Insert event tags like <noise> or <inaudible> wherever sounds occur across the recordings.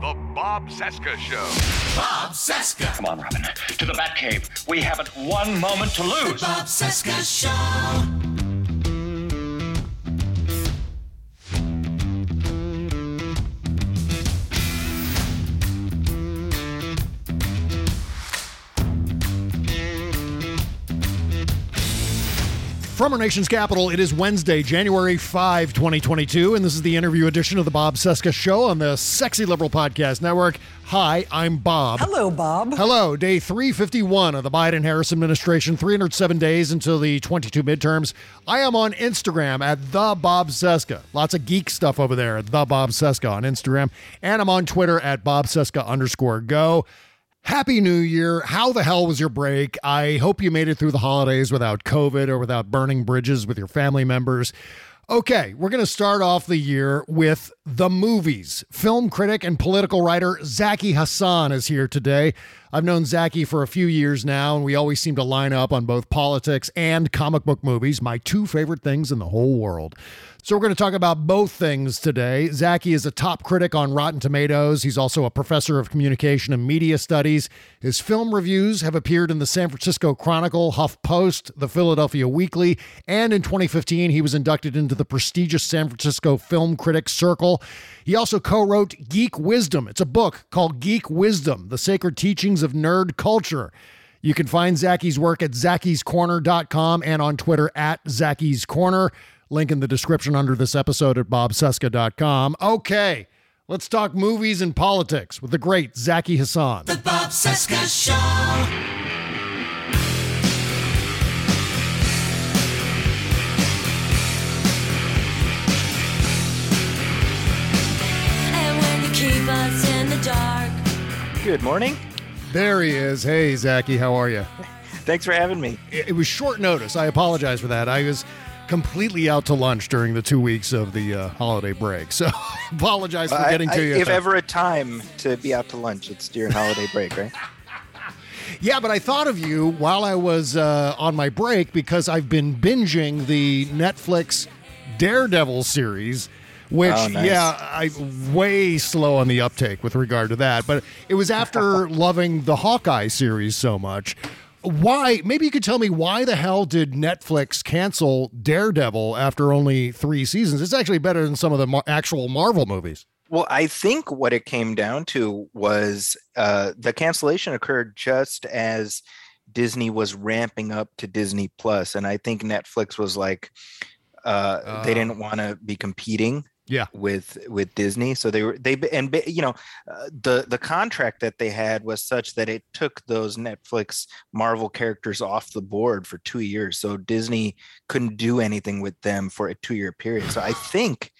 The Bob Cesca Show. Bob Cesca. Come on, Robin. To the Batcave. We haven't one moment to lose. The Bob Cesca Show. From our nation's capital, it is Wednesday, January 5, 2022, and this is the interview edition of the Bob Cesca Show on the Sexy Liberal Podcast Network. Hi, I'm Bob. Hello, Bob. Hello, day 351 of the Biden Harris administration, 307 days until the 22 midterms. I am on Instagram at the Bob Cesca. Lots of geek stuff over there at the Bob Cesca on Instagram. And I'm on Twitter at Bob Cesca underscore go. Happy New Year. How the hell was your break? I hope you made it through the holidays without COVID or without burning bridges with your family members. Okay, we're going to start off the year with the movies. Film critic and political writer Zaki Hasan is here today. I've known Zaki for a few years now, and we always seem to line up on both politics and comic book movies, my two favorite things in the whole world. So we're going to talk about both things today. Zaki is a top critic on Rotten Tomatoes. He's also a professor of communication and media studies. His film reviews have appeared in the San Francisco Chronicle, Huff Post, the Philadelphia Weekly, and in 2015 he was inducted into the prestigious San Francisco Film Critics Circle. He also co-wrote Geek Wisdom. It's a book called Geek Wisdom: The Sacred Teachings of Nerd Culture. You can find Zaki's work at zakiscorner.com and on Twitter at Zaki's Corner. Link in the description under this episode at bobcesca.com. Okay, let's talk movies and politics with the great Zaki Hasan. The Bob Cesca Show. Good morning. There he is. Hey, Zaki, how are you? Thanks for having me. It, it was short notice. I apologize for that. I was completely out to lunch during the two weeks of the uh, holiday break. So <laughs> apologize for I- getting I- to you. If ever a time to be out to lunch, it's during holiday break, right? <laughs> Yeah, but I thought of you while I was uh, on my break because I've been binging the Netflix Daredevil series. Which, Oh, nice. yeah, I way slow on the uptake with regard to that. But it was after <laughs> loving the Hawkeye series so much. Why? Maybe you could tell me why the hell did Netflix cancel Daredevil after only three seasons? It's actually better than some of the mar- actual Marvel movies. Well, I think what it came down to was uh, the cancellation occurred just as Disney was ramping up to Disney Plus, and I think Netflix was like, uh, they Oh. didn't want to be competing Yeah. with with Disney, so they were they and you know uh, the the contract that they had was such that it took those Netflix Marvel characters off the board for two years, so Disney couldn't do anything with them for a two year period. So I think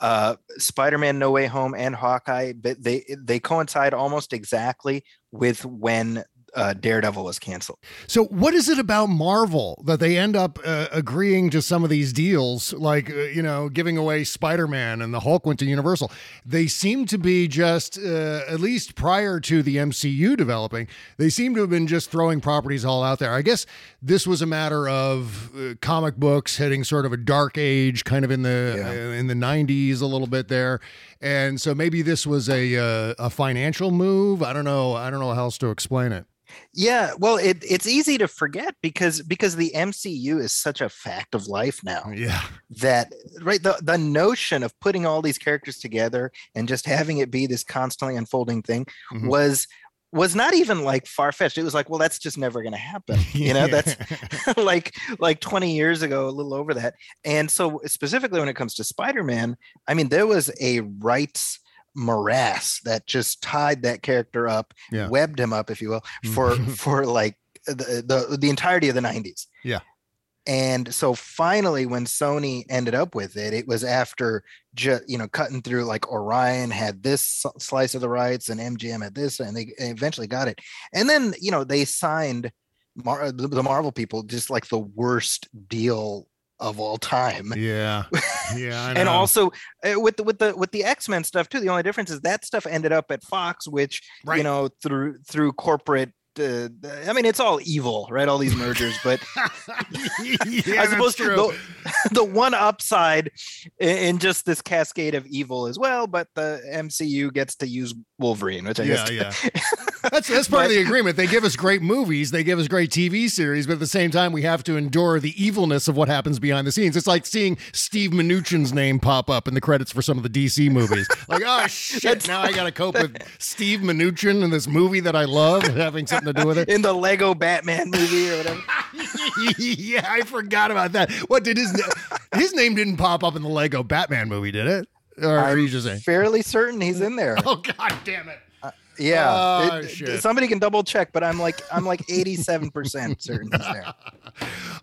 uh spider-man no way home and hawkeye but they they coincide almost exactly with when uh daredevil was canceled So, what is it about Marvel that they end up uh, agreeing to some of these deals, like, uh, you know, giving away Spider Man and the Hulk went to Universal? They seem to be just, uh, at least prior to the MCU developing, they seem to have been just throwing properties all out there. I guess this was a matter of uh, comic books hitting sort of a dark age, kind of in the Yeah. uh, in the 90s a little bit there. And so maybe this was a uh, a financial move. I don't know. I don't know how else to explain it. Yeah, well, it, it's easy to forget because because the MCU is such a fact of life now. Yeah, that right the the notion of putting all these characters together and just having it be this constantly unfolding thing Mhm. was was not even like far fetched. It was like, well, that's just never going to happen. <laughs> You know, that's <laughs> <laughs> like like 20 years ago, a little over that. And so specifically when it comes to Spider-Man, I mean, there was a rights morass that just tied that character up, Yeah. webbed him up, if you will, mm. for for like the, the the entirety of the 90s. Yeah. And so finally, when Sony ended up with it, it was after just you know cutting through like Orion had this slice of the rights and MGM had this, and they eventually got it. And then you know they signed Mar- the the Marvel people just like the worst deal of all time. yeah, yeah. <laughs> And also uh, with the with the with the X Men stuff too. The only difference is that stuff ended up at Fox, which Right. you know through through corporate. Uh, I mean, it's all evil, right? All these mergers, but <laughs> <laughs> yeah, I suppose that's true. the, <laughs> the one upside in, just this cascade of evil as well, but the MCU gets to use Wolverine, which I yeah, guess yeah. That's that's part of the agreement. They give us great movies, they give us great TV series, but at the same time, we have to endure the evilness of what happens behind the scenes. It's like seeing Steve Mnuchin's name pop up in the credits for some of the DC movies. Like, oh shit! now I got to cope with Steve Mnuchin in this movie that I love having something to do with it. in the Lego Batman movie or whatever. <laughs> yeah, I forgot about that. What did his his name didn't pop up in the Lego Batman movie? Did it? Or are you just saying? Fairly certain he's in there. <laughs> Oh god damn it! Yeah, Oh, It- somebody can double check, but I'm like I'm like 87 percent <laughs> certain he's there.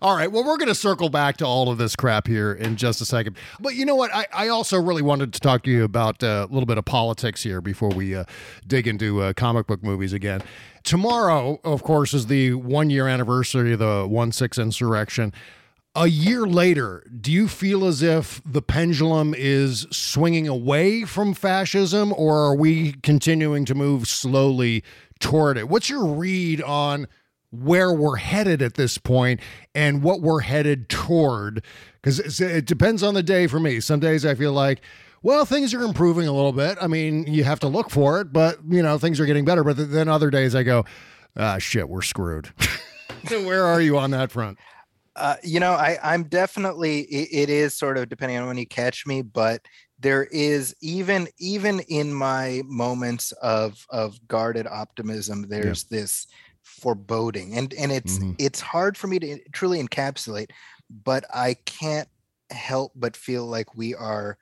All right. Well, we're going to circle back to all of this crap here in just a second. But you know what? I, I also really wanted to talk to you about uh, a little bit of politics here before we uh, dig into uh, comic book movies again. Tomorrow, of course, is the one year anniversary of the 1 6 insurrection. A year later, do you feel as if the pendulum is swinging away from fascism or are we continuing to move slowly toward it? What's your read on where we're headed at this point and what we're headed toward? Because it depends on the day for me. Some days I feel like, well, things are improving a little bit. I mean, you have to look for it, but, you know, things are getting better. But then other days I go, ah, shit, we're screwed. <laughs> so where are you on that front? Uh, you know, I I'm definitely it, it is sort of depending on when you catch me, but there is even even in my moments of of guarded optimism, there's this foreboding, and and it's Mhm. it's hard for me to truly encapsulate, but I can't help but feel like we are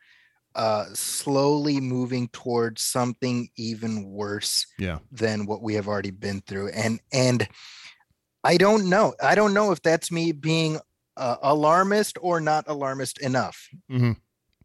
uh slowly moving towards something even worse Yeah. than what we have already been through and and i don't know i don't know if that's me being uh, alarmist or not alarmist enough Mhm.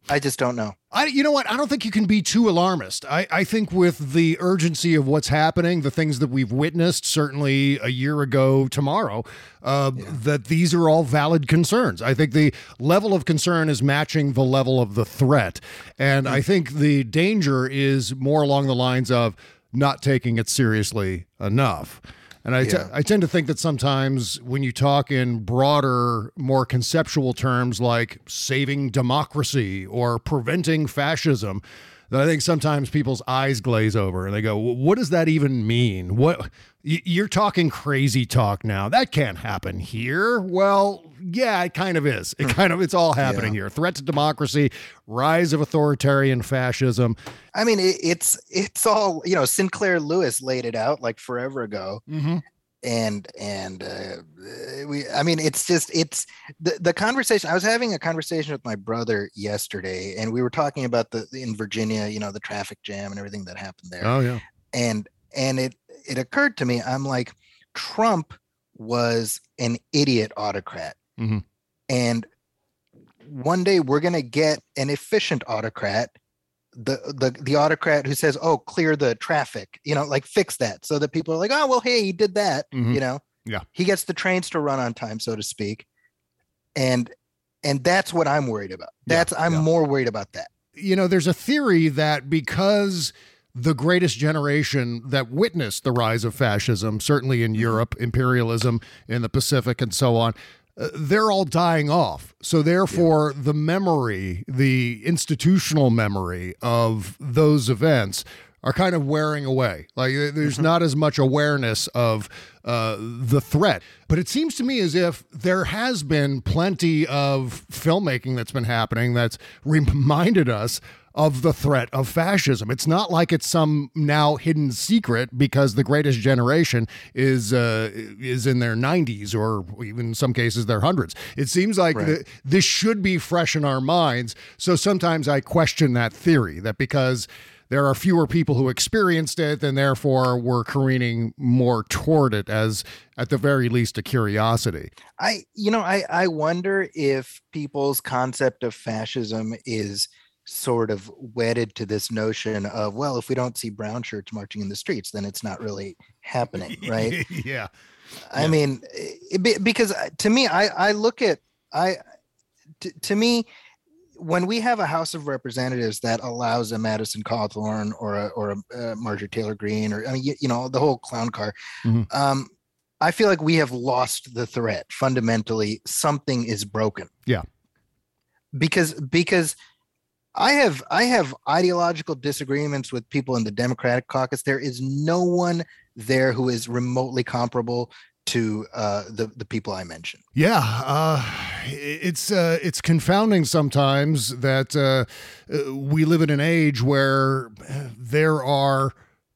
i just don't know I, you know what? I don't think you can be too alarmist. I, I think with the urgency of what's happening, the things that we've witnessed, certainly a year ago tomorrow, uh, that these are all valid concerns. I think the level of concern is matching the level of the threat. And I think the danger is more along the lines of not taking it seriously enough. And I, t- Yeah. I tend to think that sometimes when you talk in broader, more conceptual terms like saving democracy or preventing fascism, that I think sometimes people's eyes glaze over and they go, "What does that even mean? What you're talking crazy talk now? That can't happen here." Well, yeah, it kind of is. It kind of it's all happening here. Threat to democracy, rise of authoritarian fascism. i mean it, it's it's all you know sinclair lewis laid it out like forever ago Mm-hmm. And and uh, we i mean it's just it's the, the conversation i was having a conversation with my brother yesterday and we were talking about the in virginia you know the traffic jam and everything that happened there Oh yeah. and and it it occurred to me i'm like trump was an idiot autocrat Mhm. and one day we're going to get an efficient autocrat the, the the autocrat who says oh clear the traffic you know like fix that so that people are like oh well hey he did that Mhm. you know Yeah. he gets the trains to run on time so to speak and and that's what i'm worried about Yeah, that's i'm yeah. more worried about that you know, there's a theory that because the greatest generation that witnessed the rise of fascism, certainly in Europe, imperialism in the Pacific, and so on, they're all dying off. So therefore, the memory, the institutional memory of those events are kind of wearing away. Like uh, there's Mm-hmm. not as much awareness of uh, the threat. But it seems to me as if there has been plenty of filmmaking that's been happening that's reminded us of the threat of fascism. It's not like it's some now hidden secret because the greatest generation is uh, is in their 90s or even in some cases their hundreds. It seems like Right. the, this should be fresh in our minds. So sometimes I question that theory that because there are fewer people who experienced it, and therefore we're careening more toward it as, at the very least, a curiosity. I, you know, I, I wonder if people's concept of fascism is sort of wedded to this notion of, well, if we don't see brown shirts marching in the streets, then it's not really happening, right? <laughs> yeah. I mean, it, because uh, to me, I, I look at, I, t- to me, when we have a House of Representatives that allows a Madison Cawthorn or a, or a uh, Marjorie Taylor Greene or I mean you, you know the whole clown car, Mhm. um, I feel like we have lost the threat. Fundamentally, something is broken. Yeah. Because because I have I have ideological disagreements with people in the Democratic caucus. There is no one there who is remotely comparable to uh, the the people I mentioned. Yeah, uh, it's uh, it's confounding sometimes that uh, uh, we live in an age where there are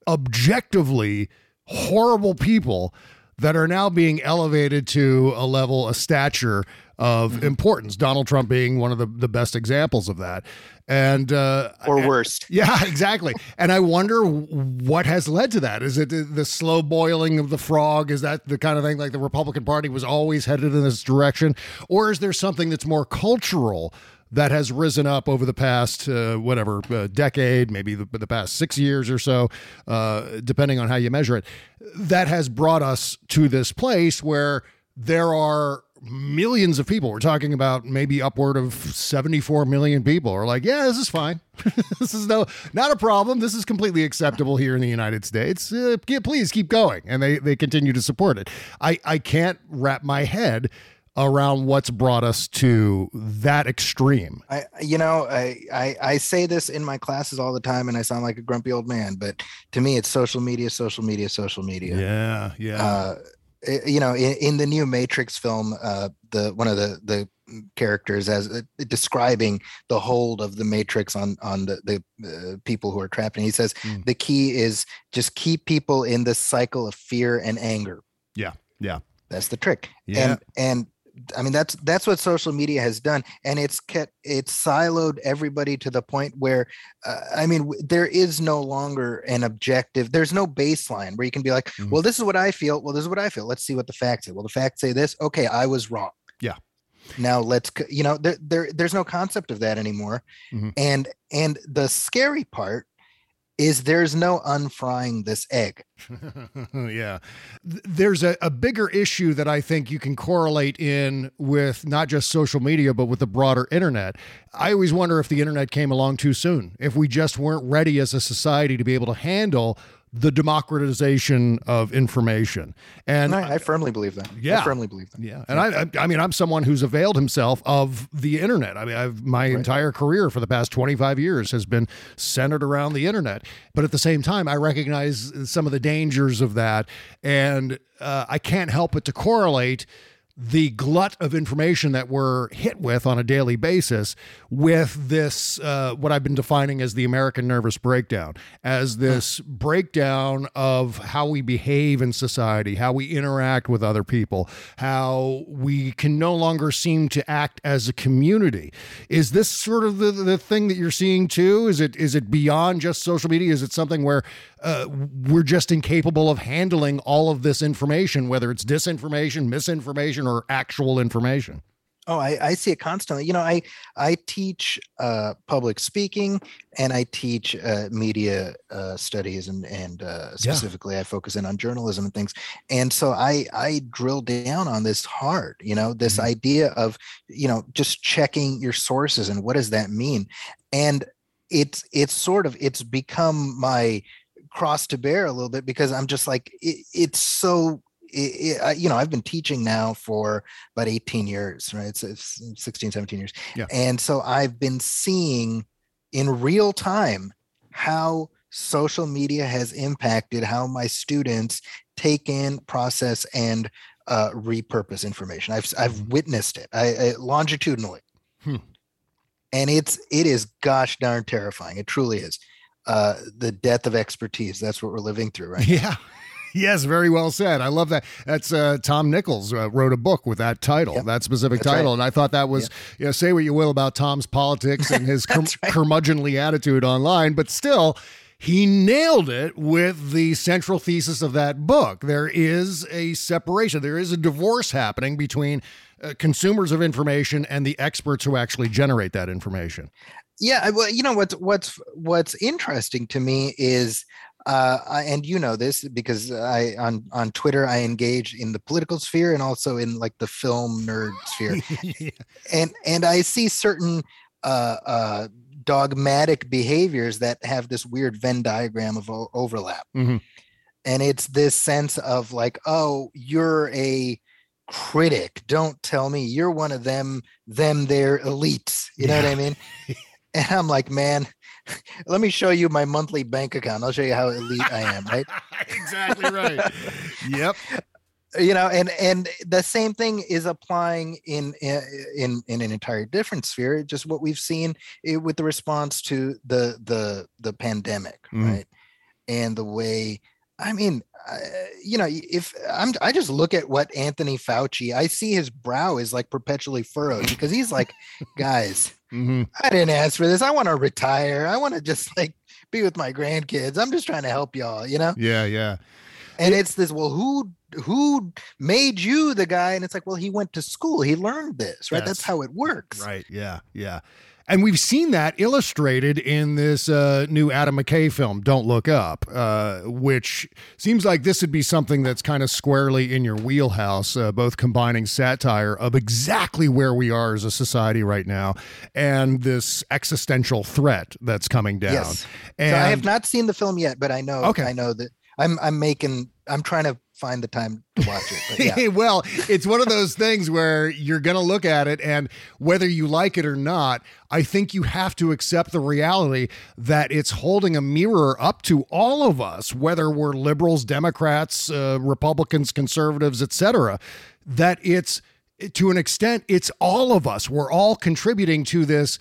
objectively horrible people that are now being elevated to a level, a stature of importance. Donald Trump being one of the, the best examples of that, and uh, Or worst. <laughs> yeah, exactly. And I wonder what has led to that. Is it the- the slow boiling of the frog? Is that the kind of thing like the Republican Party was always headed in this direction? Or is there something that's more cultural that has risen up over the past, uh, whatever, uh, decade, maybe the, the past six years or so, uh, depending on how you measure it, that has brought us to this place where there are millions of people. We're talking about maybe upward of 74 million people are like, yeah, this is fine. <laughs> this is no not a problem. This is completely acceptable here in the United States. Uh, please keep going, and they they continue to support it. I I can't wrap my head around what's brought us to that extreme. I, you know, I, I I say this in my classes all the time, and I sound like a grumpy old man. But to me, it's social media, social media, social media. Yeah, yeah. Uh, you know, in, in the new Matrix film, uh, the one of the the characters as uh, describing the hold of the Matrix on on the the uh, people who are trapped, and he says Mm. the key is just keep people in this cycle of fear and anger. yeah, yeah. That's the trick. Yeah. And and I mean that's that's what social media has done, and it's kept it's siloed everybody to the point where uh, I mean w- there is no longer an objective. There's no baseline where you can be like, Mhm. well, this is what I feel. Well, this is what I feel. Let's see what the facts say. Well, the facts say this. Okay, I was wrong. Yeah. Now let's you know there, there there's no concept of that anymore, Mhm. and and the scary part is there's no unfrying this egg. <laughs> yeah. There's a, a bigger issue that I think you can correlate in with not just social media, but with the broader internet. I always wonder if the internet came along too soon, if we just weren't ready as a society to be able to handle the democratization of information. And I, I firmly believe that. Yeah. I firmly believe that. yeah, and I, I, I mean, I'm someone who's availed himself of the internet. I mean, I've my entire career for the past 25 years has been centered around the internet. But at the same time, I recognize some of the dangers of that, and uh, I can't help but to correlate the glut of information that we're hit with on a daily basis with this uh, what I've been defining as the American nervous breakdown, as this breakdown of how we behave in society, how we interact with other people, how we can no longer seem to act as a community. Is this sort of the, the thing that you're seeing too? Is it is it beyond just social media? Is it something where uh, we're just incapable of handling all of this information, whether it's disinformation, misinformation, or actual information? Oh, I, I see it constantly. You know, I I teach uh, public speaking and I teach uh, media uh, studies and and uh, specifically I focus in on journalism and things. And so I I drill down on this hard. You know, this Mhm. idea of you know just checking your sources and what does that mean? And it's it's sort of it's become my cross to bear a little bit because I'm just like it, it's so it, it, you know i've been teaching now for about 18 years right? It's, it's 16 17 years. Yeah. and so i've been seeing in real time how social media has impacted how my students take in process and uh, repurpose information. I've i've witnessed it I, I longitudinally. Hmm. and it's it is gosh darn terrifying. It truly is uh the death of expertise that's what we're living through right now. Yeah. <laughs> Yes, very well said. I love that. That's uh, Tom Nichols uh, wrote a book with that title, Yep. that specific That's right. title, and I thought that was, you know, say what you will about Tom's politics and his <laughs> cur- right. curmudgeonly attitude online, but still, he nailed it with the central thesis of that book. There is a separation. There is a divorce happening between uh, consumers of information and the experts who actually generate that information. Yeah well you know what's what's what's interesting to me is uh and you know this because i on on twitter i engage in the political sphere and also in like the film nerd sphere. <laughs> And and i see certain uh uh dogmatic behaviors that have this weird venn diagram of overlap. Mhm. and it's this sense of like oh you're a critic. Don't tell me. You're one of them them their elites. You know what i mean <laughs> and i'm like man let me show you my monthly bank account i'll show you how elite i am right <laughs> exactly right. yep. you know and and the same thing is applying in in in an entire different sphere just what we've seen eh, with the response to the the the pandemic Mhm. right and the way i mean uh, you know if i'm i just look at what anthony fauci i see his brow is like perpetually furrowed because he's like <laughs> guys hmm i didn't ask for this i want to retire i want to just <laughs> like be with my grandkids i'm just trying to help y'all you know Yeah, yeah. and it's this well who who made you the guy and it's like well he went to school he learned this right Yes. that's how it works Right. Yeah. Yeah. And we've seen that illustrated in this uh, new Adam McKay film, Don't Look Up, uh, which seems like this would be something that's kind of squarely in your wheelhouse, uh, both combining satire of exactly where we are as a society right now and this existential threat that's coming down. yes And so i have not seen the film yet but i know Okay. i know that i'm i'm making i'm trying to find the time to watch it yeah <laughs> well, it's one of those things where you're going to look at it, and whether you like it or not, I think you have to accept the reality that it's holding a mirror up to all of us, whether we're liberals, Democrats, uh, Republicans, conservatives, etc. That it's to an extent, it's all of us. We're all contributing to this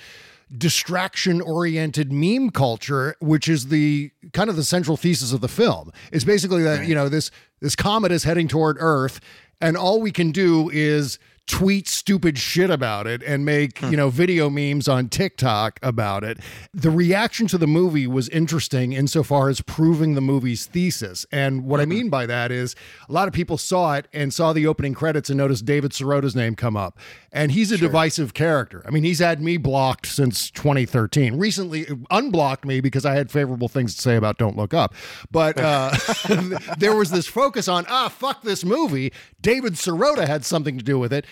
distraction oriented meme culture which is the kind of the central thesis of the film. Is basically that you know this this comet is heading toward earth and all we can do is tweet stupid shit about it and make you know video memes on TikTok about it. The reaction to the movie was interesting insofar as proving the movie's thesis. And what I mean by that is a lot of people saw it and saw the opening credits and noticed David Sirota's name come up. And he's a divisive character. I mean, he's had me blocked since 2013. Recently unblocked me because I had favorable things to say about Don't Look Up. But uh, <laughs> <laughs> there was this focus on, ah, fuck this movie. David Sirota had something to do with it,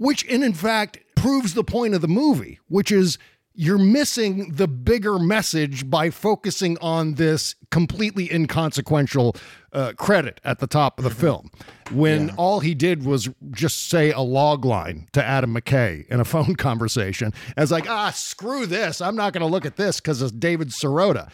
which in, in fact proves the point of the movie, which is you're missing the bigger message by focusing on this completely inconsequential uh, credit at the top of the film. When all he did was just say a log line to Adam McKay in a <laughs> phone conversation. As like ah screw this. I'm not going to look at this because it's David Sirota.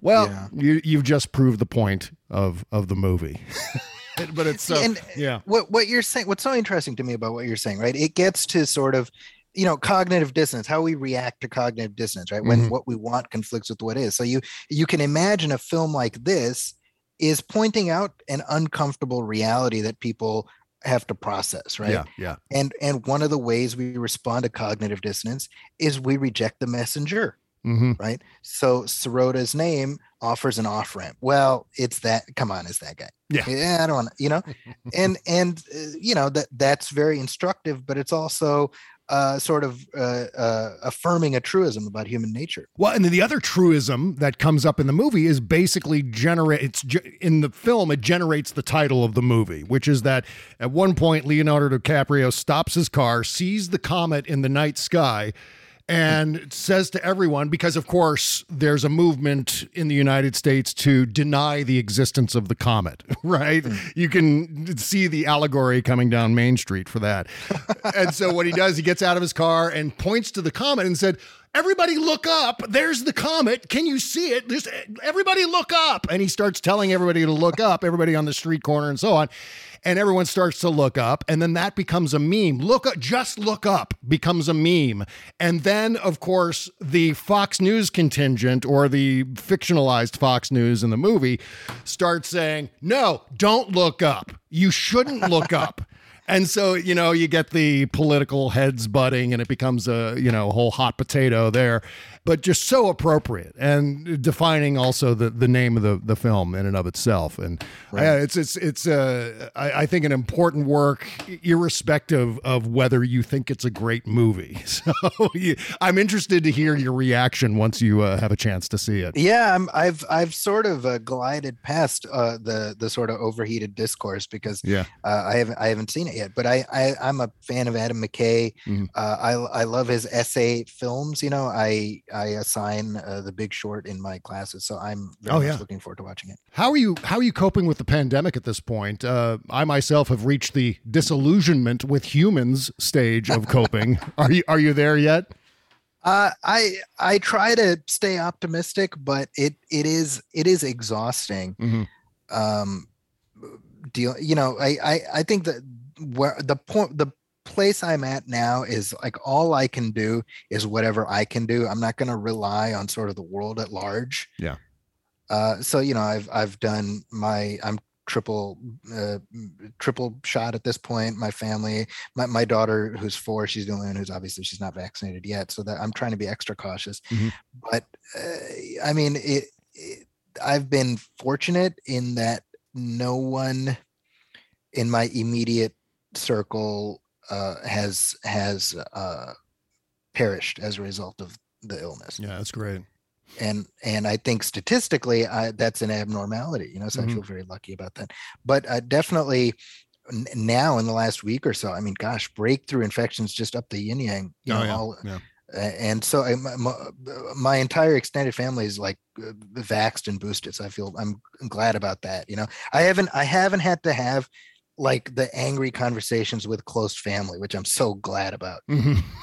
Well, Yeah. you you've just proved the point of of the movie. <laughs> but it's so and yeah. what what you're saying what's so interesting to me about what you're saying right it gets to sort of you know cognitive dissonance how we react to cognitive dissonance right when Mhm. what we want conflicts with what is so you you can imagine a film like this is pointing out an uncomfortable reality that people have to process right Yeah, yeah. and and one of the ways we respond to cognitive dissonance is we reject the messenger hmm right so Sirota's name offers an off ramp well it's that come on it's that guy Yeah. yeah i don't want to you know <laughs> and and uh, you know that that's very instructive but it's also uh, sort of uh, uh, affirming a truism about human nature Well, and then the other truism that comes up in the movie is basically generate. It's ge- in the film. It generates the title of the movie, which is that at one point Leonardo DiCaprio stops his car, sees the comet in the night sky, and says to everyone, because of course there's a movement in the United States to deny the existence of the comet, <laughs> right? You can see the allegory coming down Main Street for that. and so what he does, he gets out of his car and points to the comet and said, Everybody look up. There's the comet. Can you see it? There's, everybody look up. And he starts telling everybody to look up, everybody on the street corner and so on and everyone starts to look up and then that becomes a meme. Look up just look up becomes a meme. And then of course the fox news contingent or the fictionalized fox news in the movie starts saying no don't look up. You shouldn't look up. <laughs> And so you know you get the political heads butting and it becomes a you know whole hot potato there but just so appropriate and defining also the, the name of the, the film in and of itself. And right. uh, it's it's it's uh, I, I, think an important work, irrespective of whether you think it's a great movie. <laughs> So you, I'm interested to hear your reaction once you uh, have a chance to see it. Yeah, i have I've sort of uh, glided past uh, the the sort of overheated discourse because yeah uh, I haven't I haven't seen it yet. But I, I am a fan of Adam McKay. Mm-hmm. I I love his essay films. You know I I assign uh, The Big Short in my classes, so I'm very oh, yeah. much looking forward to watching it. How are you? How are you coping with the pandemic at this point? Uh, I myself have reached the disillusionment with humans stage of coping. <laughs> are you? Are you there yet? Uh, I I try to stay optimistic, but it it is it is exhausting. Mm-hmm. Um, deal. You know, I I I think that where the point the place I'm at now is like all I can do is whatever I can do. I'm not going to rely on sort of the world at large. Yeah. Uh, so you know, I've I've done my I'm triple uh, triple shot at this point. My family, my my daughter who's four, she's the only one who's obviously she's not vaccinated yet. So that I'm trying to be extra cautious. Mm-hmm. But uh, I mean, it, it I've been fortunate in that no one in my immediate circle uh, has has uh, perished as a result of the illness. Yeah, that's great. And and I think statistically I, that's an abnormality. You know, so mm-hmm. I feel very lucky about that. But uh, definitely now in the last week or so, I mean, gosh, breakthrough infections just up the yin yang. You oh, know, yeah. all, yeah. And so I, my, my, entire extended family is like uh, vaxxed and boosted. So I feel I'm glad about that. You know, I haven't I haven't had to have like the angry conversations with close family, which I'm so glad about. <laughs>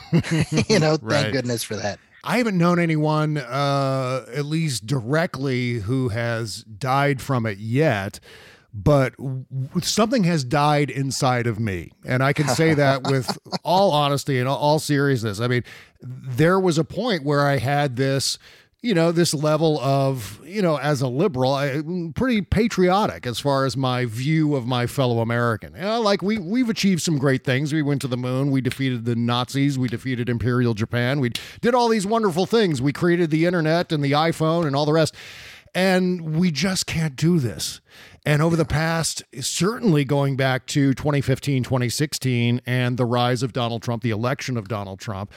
Mm-hmm. you know, <laughs> thank goodness for that. I haven't known anyone, uh, at least directly, who has died from it yet. But something has died inside of me. And I can say that <laughs> with all honesty and all seriousness. I mean, there was a point where I had this you know, this level of, you know, as a liberal, I, mm, pretty patriotic as far as my view of my fellow American. You know, like we we've achieved some great things. We went to the moon. We defeated the Nazis. We defeated Imperial Japan. We did all these wonderful things. We created the internet and the iPhone and all the rest. And we just can't do this. And over the past, certainly going back to 2015, 2016, and the rise of Donald Trump, the election of Donald Trump,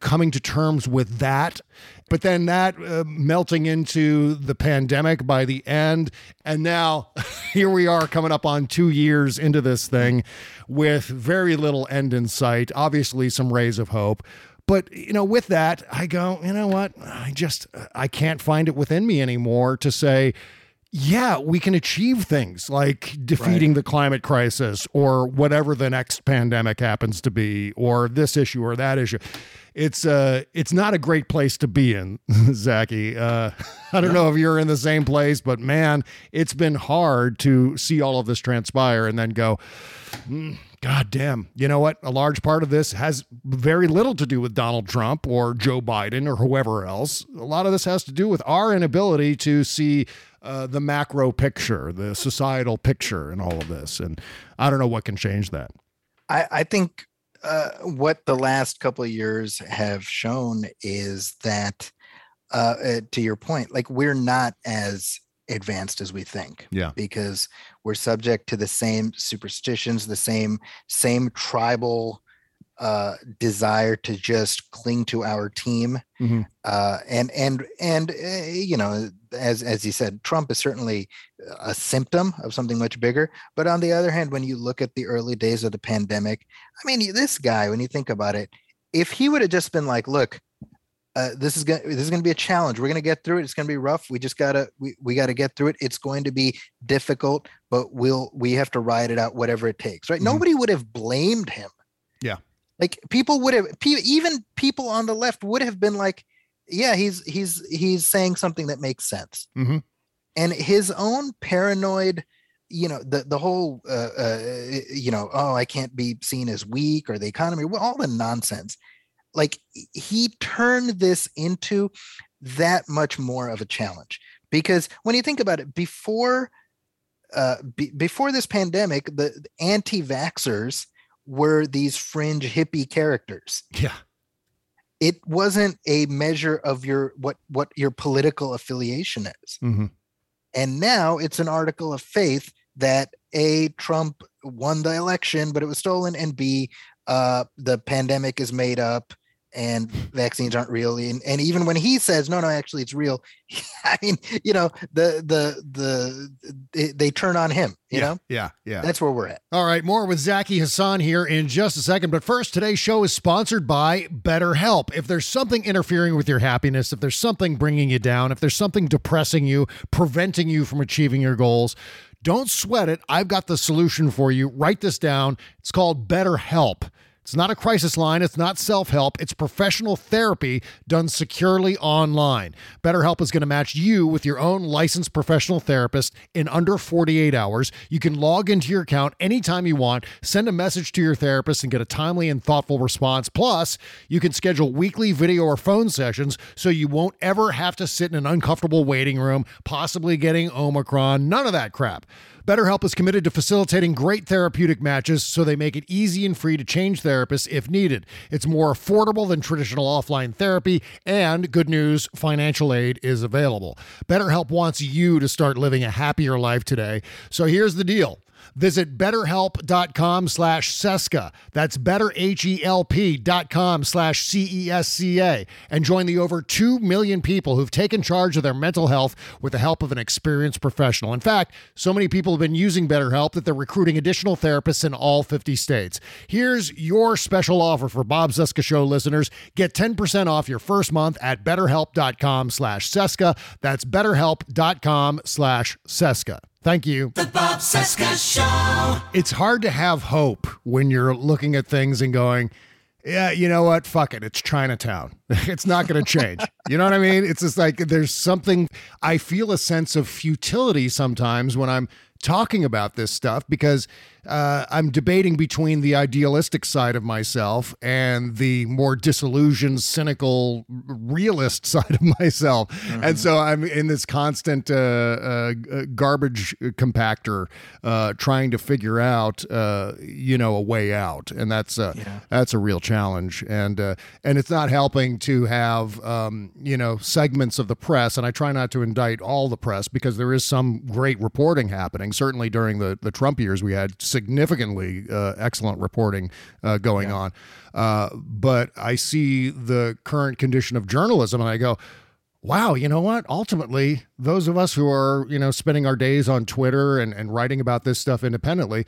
coming to terms with that but then that uh, melting into the pandemic by the end. And now <laughs> here we are coming up on two years into this thing with very little end in sight, obviously, some rays of hope. But, you know, with that, I go, you know what? I just, I can't find it within me anymore to say, yeah, we can achieve things like defeating right. the climate crisis or whatever the next pandemic happens to be, or this issue or that issue it's uh it's not a great place to be in, <laughs> Zaki. Uh, <laughs> I don't know if you're in the same place, but man, it's been hard to see all of this transpire and then go, mm, God damn. You know what? A large part of this has very little to do with Donald Trump or Joe Biden or whoever else. A lot of this has to do with our inability to see uh, the macro picture, the societal picture, and all of this. And I don't know what can change that. I, I think uh, what the last couple of years have shown is that, uh, uh, to your point, like we're not as advanced as we think. Yeah. Because we're subject to the same superstitions, the same same tribal uh, desire to just cling to our team, mm-hmm. uh, and and and uh, you know, as as you said, Trump is certainly a symptom of something much bigger. But on the other hand, when you look at the early days of the pandemic, I mean, this guy, when you think about it, if he would have just been like, "Look, uh, this is gonna this is gonna be a challenge. We're gonna get through it. It's gonna be rough. We just gotta we, we gotta get through it. It's going to be difficult, but we'll we have to ride it out, whatever it takes. Right? Mhm. Nobody would have blamed him. Like people would have even people on the left would have been like, yeah, he's he's he's saying something that makes sense. Mhm. And his own paranoid, you know, the the whole uh, uh you know, oh, I can't be seen as weak or the economy, well, all the nonsense like he turned this into that much more of a challenge because when you think about it before uh be, before this pandemic the, the anti-vaxxers were these fringe hippie characters. Yeah. it wasn't a measure of your what what your political affiliation is. Hmm and now it's an article of faith that a Trump won the election, but it was stolen, and b uh, the pandemic is made up and vaccines aren't real. And, and even when he says no, no, actually it's real, <laughs> I mean, you know, the the the they, they turn on him. You yeah. know, Yeah. Yeah. that's where we're at. All right, more with Zaki Hasan here in just a second. But first, today's show is sponsored by BetterHelp. If there's something interfering with your happiness, if there's something bringing you down, if there's something depressing you, preventing you from achieving your goals, don't sweat it. I've got the solution for you. Write this down. It's called BetterHelp. It's not a crisis line. It's not self help. It's professional therapy done securely online. BetterHelp is going to match you with your own licensed professional therapist in under 48 hours. You can log into your account anytime you want, send a message to your therapist, and get a timely and thoughtful response. Plus, you can schedule weekly video or phone sessions so you won't ever have to sit in an uncomfortable waiting room, possibly getting Omicron. None of that crap. BetterHelp is committed to facilitating great therapeutic matches so they make it easy and free to change therapists if needed. It's more affordable than traditional offline therapy, and good news financial aid is available. BetterHelp wants you to start living a happier life today. So here's the deal. Visit betterhelp.com slash Cesca. That's betterhelp.com slash C-E-S-C-A and join the over 2 million people who've taken charge of their mental health with the help of an experienced professional. In fact, so many people have been using BetterHelp that they're recruiting additional therapists in all 50 states. Here's your special offer for Bob Cesca Show listeners. Get 10% off your first month at betterhelp.com slash Cesca. That's betterhelp.com slash Cesca. Thank you. The Bob Cesca Show. It's hard to have hope when you're looking at things and going, yeah, you know what? Fuck it. It's Chinatown. <laughs> It's not going to change. you know what I mean? It's just like there's something, I feel a sense of futility sometimes when I'm talking about this stuff because uh, I'm debating between the idealistic side of myself and the more disillusioned, cynical, realist <laughs> side of myself. And so I'm in this constant uh, uh, uh, garbage compactor uh, trying to figure out, uh, you know, a way out. And that's uh, that's a real challenge. And uh, and it's not helping to have, um, you know, segments of the press. And I try not to indict all the press because there is some great reporting happening. Certainly during the, the Trump years, we had significantly uh, excellent reporting uh, going on. Uh, but I see the current condition of journalism and I go, wow, you know what? Ultimately, those of us who are, you know, spending our days on Twitter and, and writing about this stuff independently,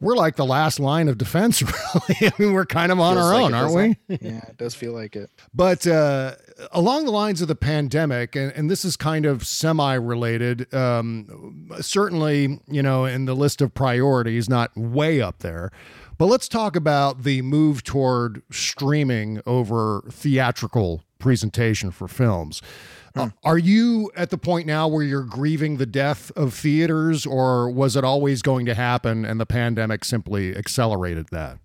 we're like the last line of defense, <laughs> really. I mean, we're kind of on Feels our like own, aren't we? it? <laughs> yeah, it does feel like it. But uh, along the lines of the pandemic, and, and this is kind of semi related, um, certainly, you know, in the list of priorities, not way up there. But let's talk about the move toward streaming over theatrical presentation for films. Uh, are you at the point now where you're grieving the death of theaters, or was it always going to happen and the pandemic simply accelerated that?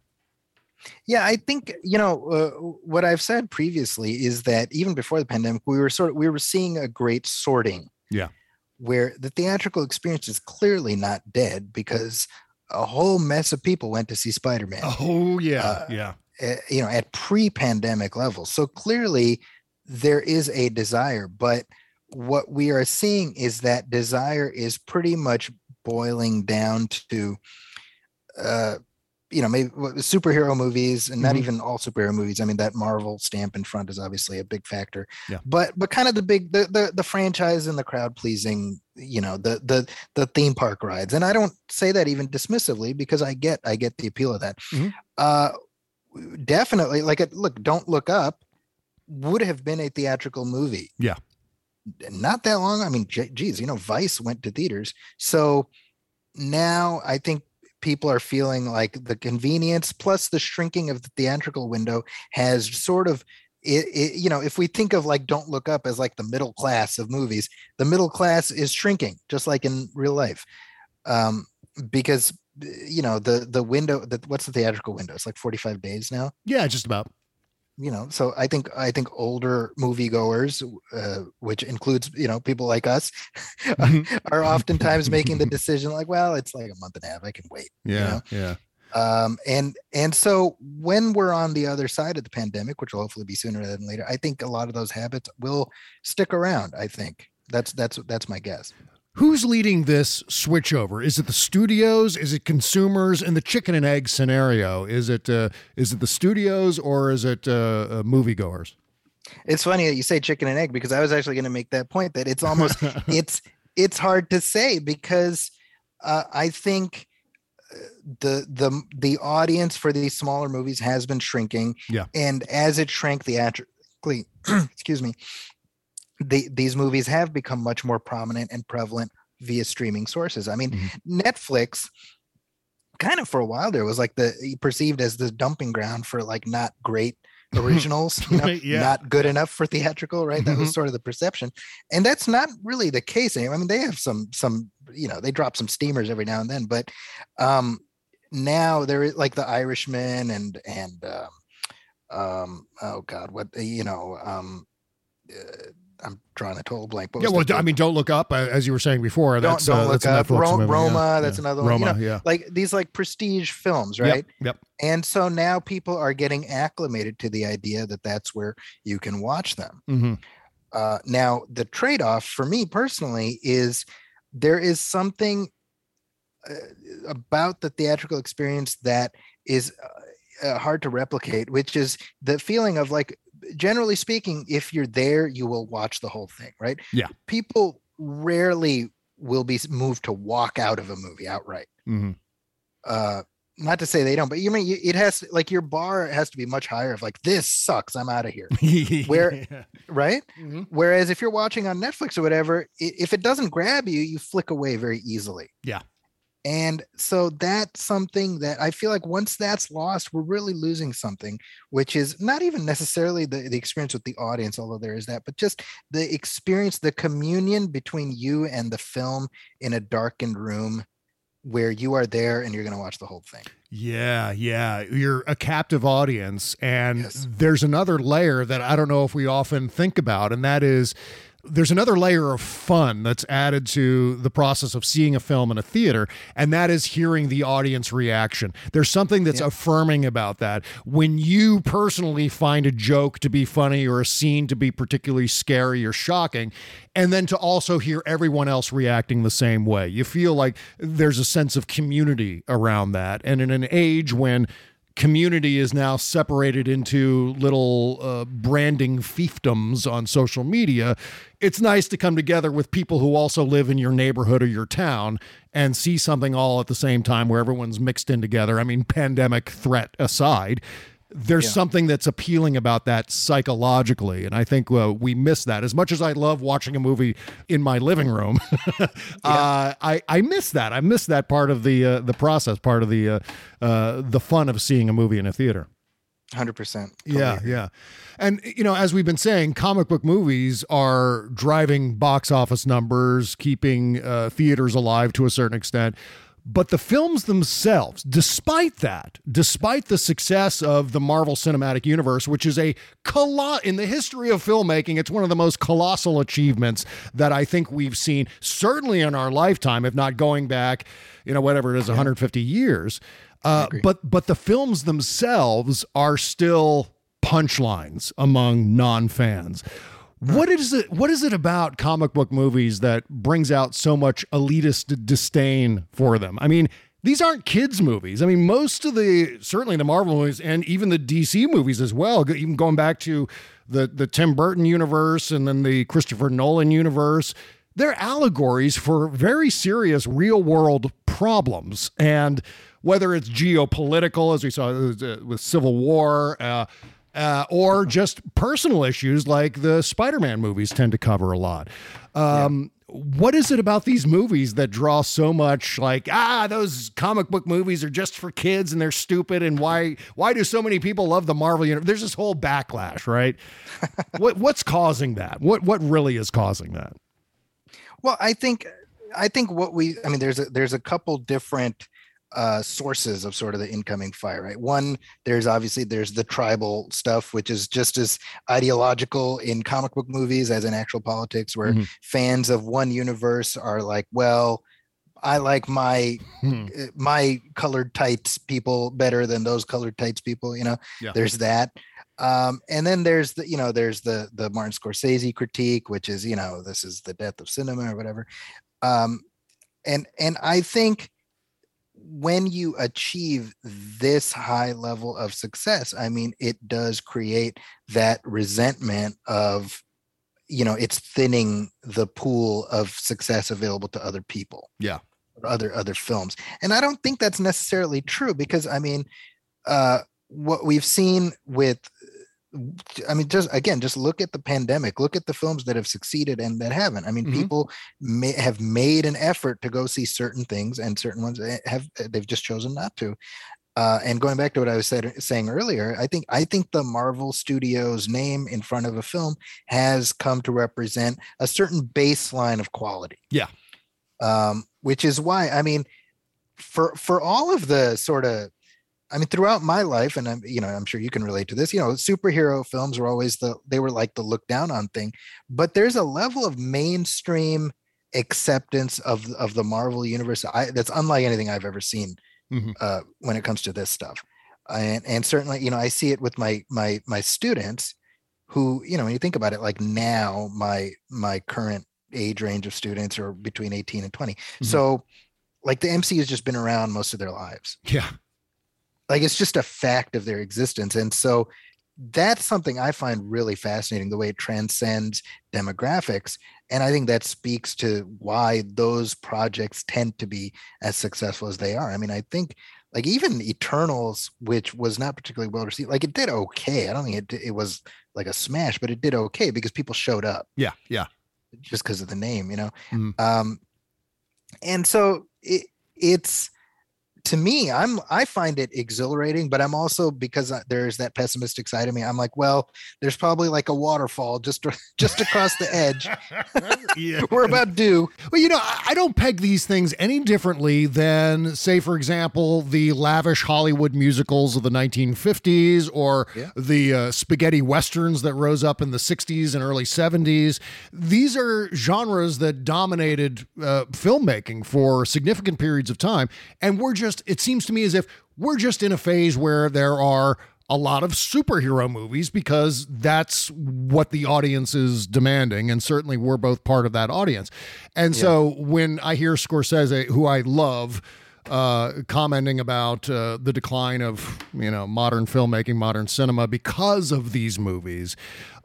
Yeah, I think you know uh, what I've said previously is that even before the pandemic, we were sort of we were seeing a great sorting. Yeah. where the theatrical experience is clearly not dead because a whole mess of people went to see Spider-Man. Oh, yeah. Uh, yeah. uh, you know, at pre-pandemic levels. So clearly, there is a desire, but what we are seeing is that desire is pretty much boiling down to uh you know maybe superhero movies and not Mhm. even all superhero movies i mean that marvel stamp in front is obviously a big factor Yeah. but but kind of the big the the, the franchise and the crowd pleasing you know the the the theme park rides and i don't say that even dismissively because i get i get the appeal of that Mhm. uh definitely like it look don't look up would have been a theatrical movie. Yeah. Not that long. I mean, geez, you know, Vice went to theaters. So now I think people are feeling like the convenience plus the shrinking of the theatrical window has sort of it, it, you know if we think of like don't look up as like the middle class of movies the middle class is shrinking just like in real life. Um because you know the the window that what's the theatrical window? It's like 45 days now? Yeah just about you know so i think i think older moviegoers uh, which includes you know people like us <laughs> mm-hmm. are oftentimes making the <laughs> decision like well it's like a month and a half i can wait yeah you know? yeah um and and so when we're on the other side of the pandemic which will hopefully be sooner than later i think a lot of those habits will stick around i think that's that's that's my guess Who's leading this switchover? Is it the studios? Is it consumers? In the chicken and egg scenario, is it uh, is it the studios or is it uh, uh, moviegoers? It's funny that you say chicken and egg because I was actually going to make that point that it's almost <laughs> it's it's hard to say because uh, I think uh, the the the audience for these smaller movies has been shrinking. Yeah, and as it shrank theatrically, <clears throat> excuse me, the, these movies have become much more prominent and prevalent via streaming sources. I mean, mm-hmm. Netflix kind of for a while there was like the perceived as the dumping ground for like not great <laughs> originals, <laughs> you know, yeah. not good enough for theatrical, right? That was mm-hmm. sort of the perception. And that's not really the case. anymore. I mean, they have some some, you know, they drop some steamers every now and then, but um now there is like the Irishman and and um, um oh god, what you know, um uh, I'm drawing a total blank. Book. Yeah, well, I mean, don't look up, as you were saying before. That's, don't, don't uh, look that's up. Ro- movie, Roma, yeah. that's yeah. another one. Roma, you know, yeah. Like these like prestige films, right? Yep, yep. And so now people are getting acclimated to the idea that that's where you can watch them. Mm-hmm. Uh, now, the trade off for me personally is there is something uh, about the theatrical experience that is uh, uh hard to replicate, which is the feeling of like generally speaking, if you're there, you will watch the whole thing, right? Yeah. People rarely will be moved to walk out of a movie outright. Mm-hmm. Uh, not to say they don't, but you mean it has like your bar has to be much higher of like this sucks, I'm out of here. <laughs> Where, <laughs> yeah. right? Mm-hmm. Whereas if you're watching on Netflix or whatever, if it doesn't grab you, you flick away very easily. Yeah. And so that's something that I feel like once that's lost, we're really losing something, which is not even necessarily the, the experience with the audience, although there is that, but just the experience, the communion between you and the film in a darkened room where you are there and you're going to watch the whole thing. Yeah, yeah. You're a captive audience. And yes. there's another layer that I don't know if we often think about, and that is there's another layer of fun that's added to the process of seeing a film in a theater, and that is hearing the audience reaction. There's something that's yep. affirming about that. When you personally find a joke to be funny or a scene to be particularly scary or shocking, and then to also hear everyone else reacting the same way, you feel like there's a sense of community around that. And in an age when community is now separated into little uh, branding fiefdoms on social media. It's nice to come together with people who also live in your neighborhood or your town and see something all at the same time where everyone's mixed in together. I mean, pandemic threat aside there's yeah. something that's appealing about that psychologically and i think uh, we miss that. As much as i love watching a movie in my living room <laughs> yeah. uh, I, I miss that. I miss that part of the uh, the process part of the uh, uh, the fun of seeing a movie in a theater. 100% totally yeah yeah. And you know as we've been saying comic book movies are driving box office numbers keeping uh, theaters alive to a certain extent but the films themselves, despite that, despite the success of the Marvel Cinematic Universe, which is a colo- in the history of filmmaking, it's one of the most colossal achievements that I think we've seen, certainly in our lifetime, if not going back, you know, whatever it is, 150 years. Uh, but but the films themselves are still punchlines among non-fans. What is it? What is it about comic book movies that brings out so much elitist disdain for them? I mean, these aren't kids' movies. I mean, most of the certainly the Marvel movies and even the DC movies as well. Even going back to the the Tim Burton universe and then the Christopher Nolan universe, they're allegories for very serious real world problems and whether it's geopolitical, as we saw uh, with Civil War. Uh, uh, or just personal issues like the Spider-Man movies tend to cover a lot. Um, What is it about these movies that draw so much like ah those comic book movies are just for kids and they're stupid and why why do so many people love the Marvel universe? There's this whole backlash, right? <laughs> what what's causing that? What what really is causing that? Well, I think I think what we I mean there's a there's a couple different uh sources of sort of the incoming fire right one there's obviously there's the tribal stuff which is just as ideological in comic book movies as in actual politics where Mm-hmm. fans of one universe are like well i like my Hmm. uh, my colored tights people better than those colored tights people you know Yeah. there's that um and then there's the you know there's the the martin scorsese critique which is you know this is the death of cinema or whatever um and and i think when you achieve this high level of success i mean it does create that resentment of you know it's thinning the pool of success available to other people Yeah. or other other films and i don't think that's necessarily true because i mean uh what we've seen with I mean, just again, just look at the pandemic. Look at the films that have succeeded and that haven't. I mean, Mhm. people may have made an effort to go see certain things, and certain ones eh, have they've just chosen not to. Uh, and going back to what I was said, saying earlier, I think I think the Marvel Studios name in front of a film has come to represent a certain baseline of quality. Yeah. Um, which is why I mean, for for all of the sort of I mean, throughout my life, and I'm, you know, I'm sure you can relate to this. You know, superhero films were always the they were like the look down on thing, but there's a level of mainstream acceptance of of the Marvel universe I, that's unlike anything I've ever seen Mhm. uh, when it comes to this stuff. And and certainly, you know, I see it with my my my students, who you know, when you think about it, like now my my current age range of students are between 18 and 20. So, like the MC has just been around most of their lives Yeah. Like it's just a fact of their existence and so that's something i find really fascinating the way it transcends demographics and i think that speaks to why those projects tend to be as successful as they are i mean i think like even eternals which was not particularly well received like it did okay i don't think it, it was like a smash but it did okay because people showed up Yeah. Yeah. just because of the name, you know. Mhm. Um, and so it, it's to me, I'm I find it exhilarating, but I'm also because there's that pessimistic side of me. I'm like, well, there's probably like a waterfall just <laughs> just across the edge. <laughs> yeah. <laughs> We're about due. Well, you know, I I don't peg these things any differently than, say, for example, the lavish Hollywood musicals of the 1950s or Yeah. the uh, spaghetti westerns that rose up in the 60s and early 70s. These are genres that dominated uh, filmmaking for significant periods of time. And we're just, it seems to me as if we're just in a phase where there are a lot of superhero movies because that's what the audience is demanding. And certainly we're both part of that audience. And so when I hear Scorsese, who I love, uh, commenting about uh, the decline of you know modern filmmaking, modern cinema because of these movies,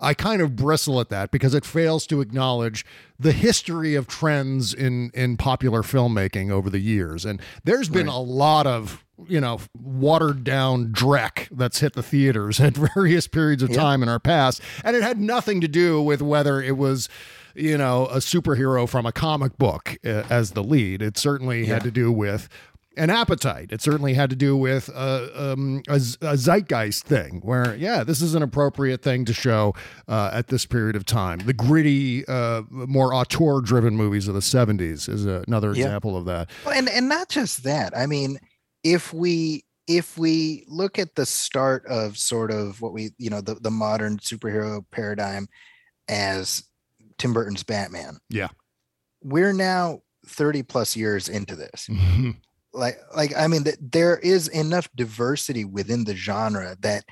I kind of bristle at that because it fails to acknowledge the history of trends in in popular filmmaking over the years. And there's been a lot of you know watered down dreck that's hit the theaters at <laughs> various periods of time in our past, and it had nothing to do with whether it was you know, a superhero from a comic book uh, as the lead. It certainly had to do with an appetite. It certainly had to do with uh, um, a, a zeitgeist thing where, yeah, this is an appropriate thing to show uh, at this period of time. The gritty, uh, more auteur driven movies of the 70s is another Yeah. example of that. Well, and and not just that. I mean, if we if we look at the start of sort of what we you know the the modern superhero paradigm as Tim Burton's Batman, Yeah. we're now 30 plus years into this. Like like i mean th- there is enough diversity within the genre that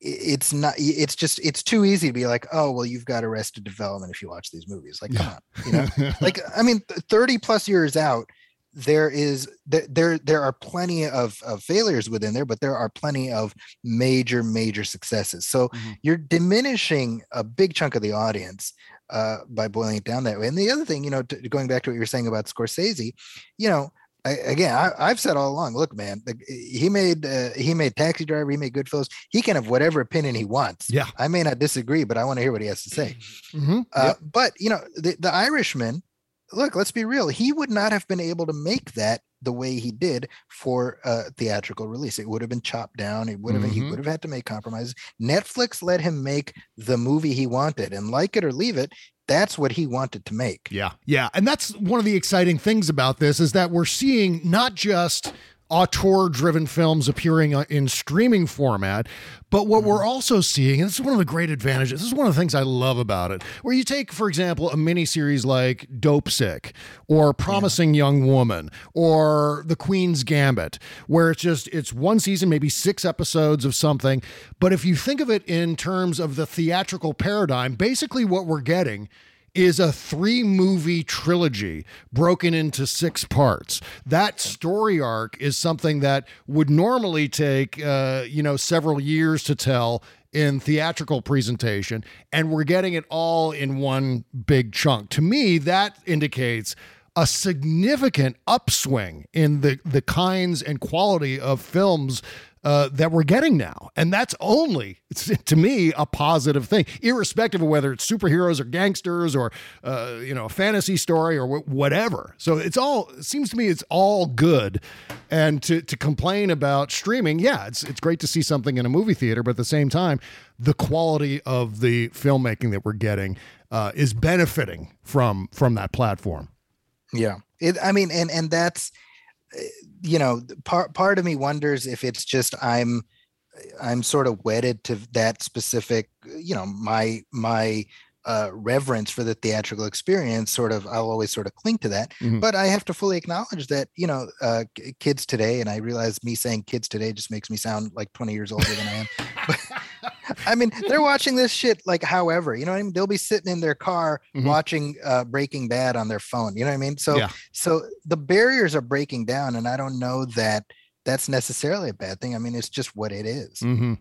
it's not it's just it's too easy to be like oh well you've got arrested development if you watch these movies. Like come on you know? <laughs> Like i mean 30 plus years out there is there there, there are plenty of, of failures within there but there are plenty of major major successes. So Mhm. you're diminishing a big chunk of the audience uh, by boiling it down that way. And the other thing you know t- going back to what you were saying about scorsese you know I, again, I, have said all along. Look, man, the, he made uh, he made Taxi Driver. He made Goodfellas. He can have whatever opinion he wants. Yeah, I may not disagree, but I want to hear what he has to say. Mm-hmm. Uh, yep. But you know, the, the Irishman. Look, let's be real. He would not have been able to make that the way he did for a theatrical release. It would have been chopped down. It would have mm-hmm. he would have had to make compromises. Netflix let him make the movie he wanted, and like it or leave it, that's what he wanted to make. Yeah. Yeah. And that's one of the exciting things about this is that we're seeing not just auteur driven films appearing uh, in streaming format. But what we're also seeing, and this is one of the great advantages, this is one of the things I love about it, where you take, for example, a miniseries like Dopesick or Promising yeah. Young Woman or The Queen's Gambit, where it's just, it's one season, maybe six episodes of something. But if you think of it in terms of the theatrical paradigm, basically what we're getting is a three movie trilogy broken into six parts. That story arc is something that would normally take, uh, you know, several years to tell in theatrical presentation, and we're getting it all in one big chunk. To me, that indicates a significant upswing in the the kinds and quality of films uh, that we're getting now. And that's only, <laughs> to me, a positive thing, irrespective of whether it's superheroes or gangsters or, uh, you know, a fantasy story or whatever. So it's all, it seems to me it's all good. And to, to complain about streaming, yeah, it's, it's great to see something in a movie theater, but at the same time, the quality of the filmmaking that we're getting uh, is benefiting from from that platform. Yeah. It, I mean, and, and that's, you know, part part of me wonders if it's just I'm I'm sort of wedded to that specific, you know, my my uh, reverence for the theatrical experience sort of i'll always sort of cling to that mm-hmm. but i have to fully acknowledge that you know uh, kids today and i realize me saying kids today just makes me sound like 20 years older than i am <laughs> but, I mean, they're watching this shit like however, you know what I mean? They'll be sitting in their car mm-hmm. watching uh, Breaking Bad on their phone. You know what I mean? So yeah. so the barriers are breaking down, and I don't know that that's necessarily a bad thing. I mean, it's just what it is. Mm-hmm.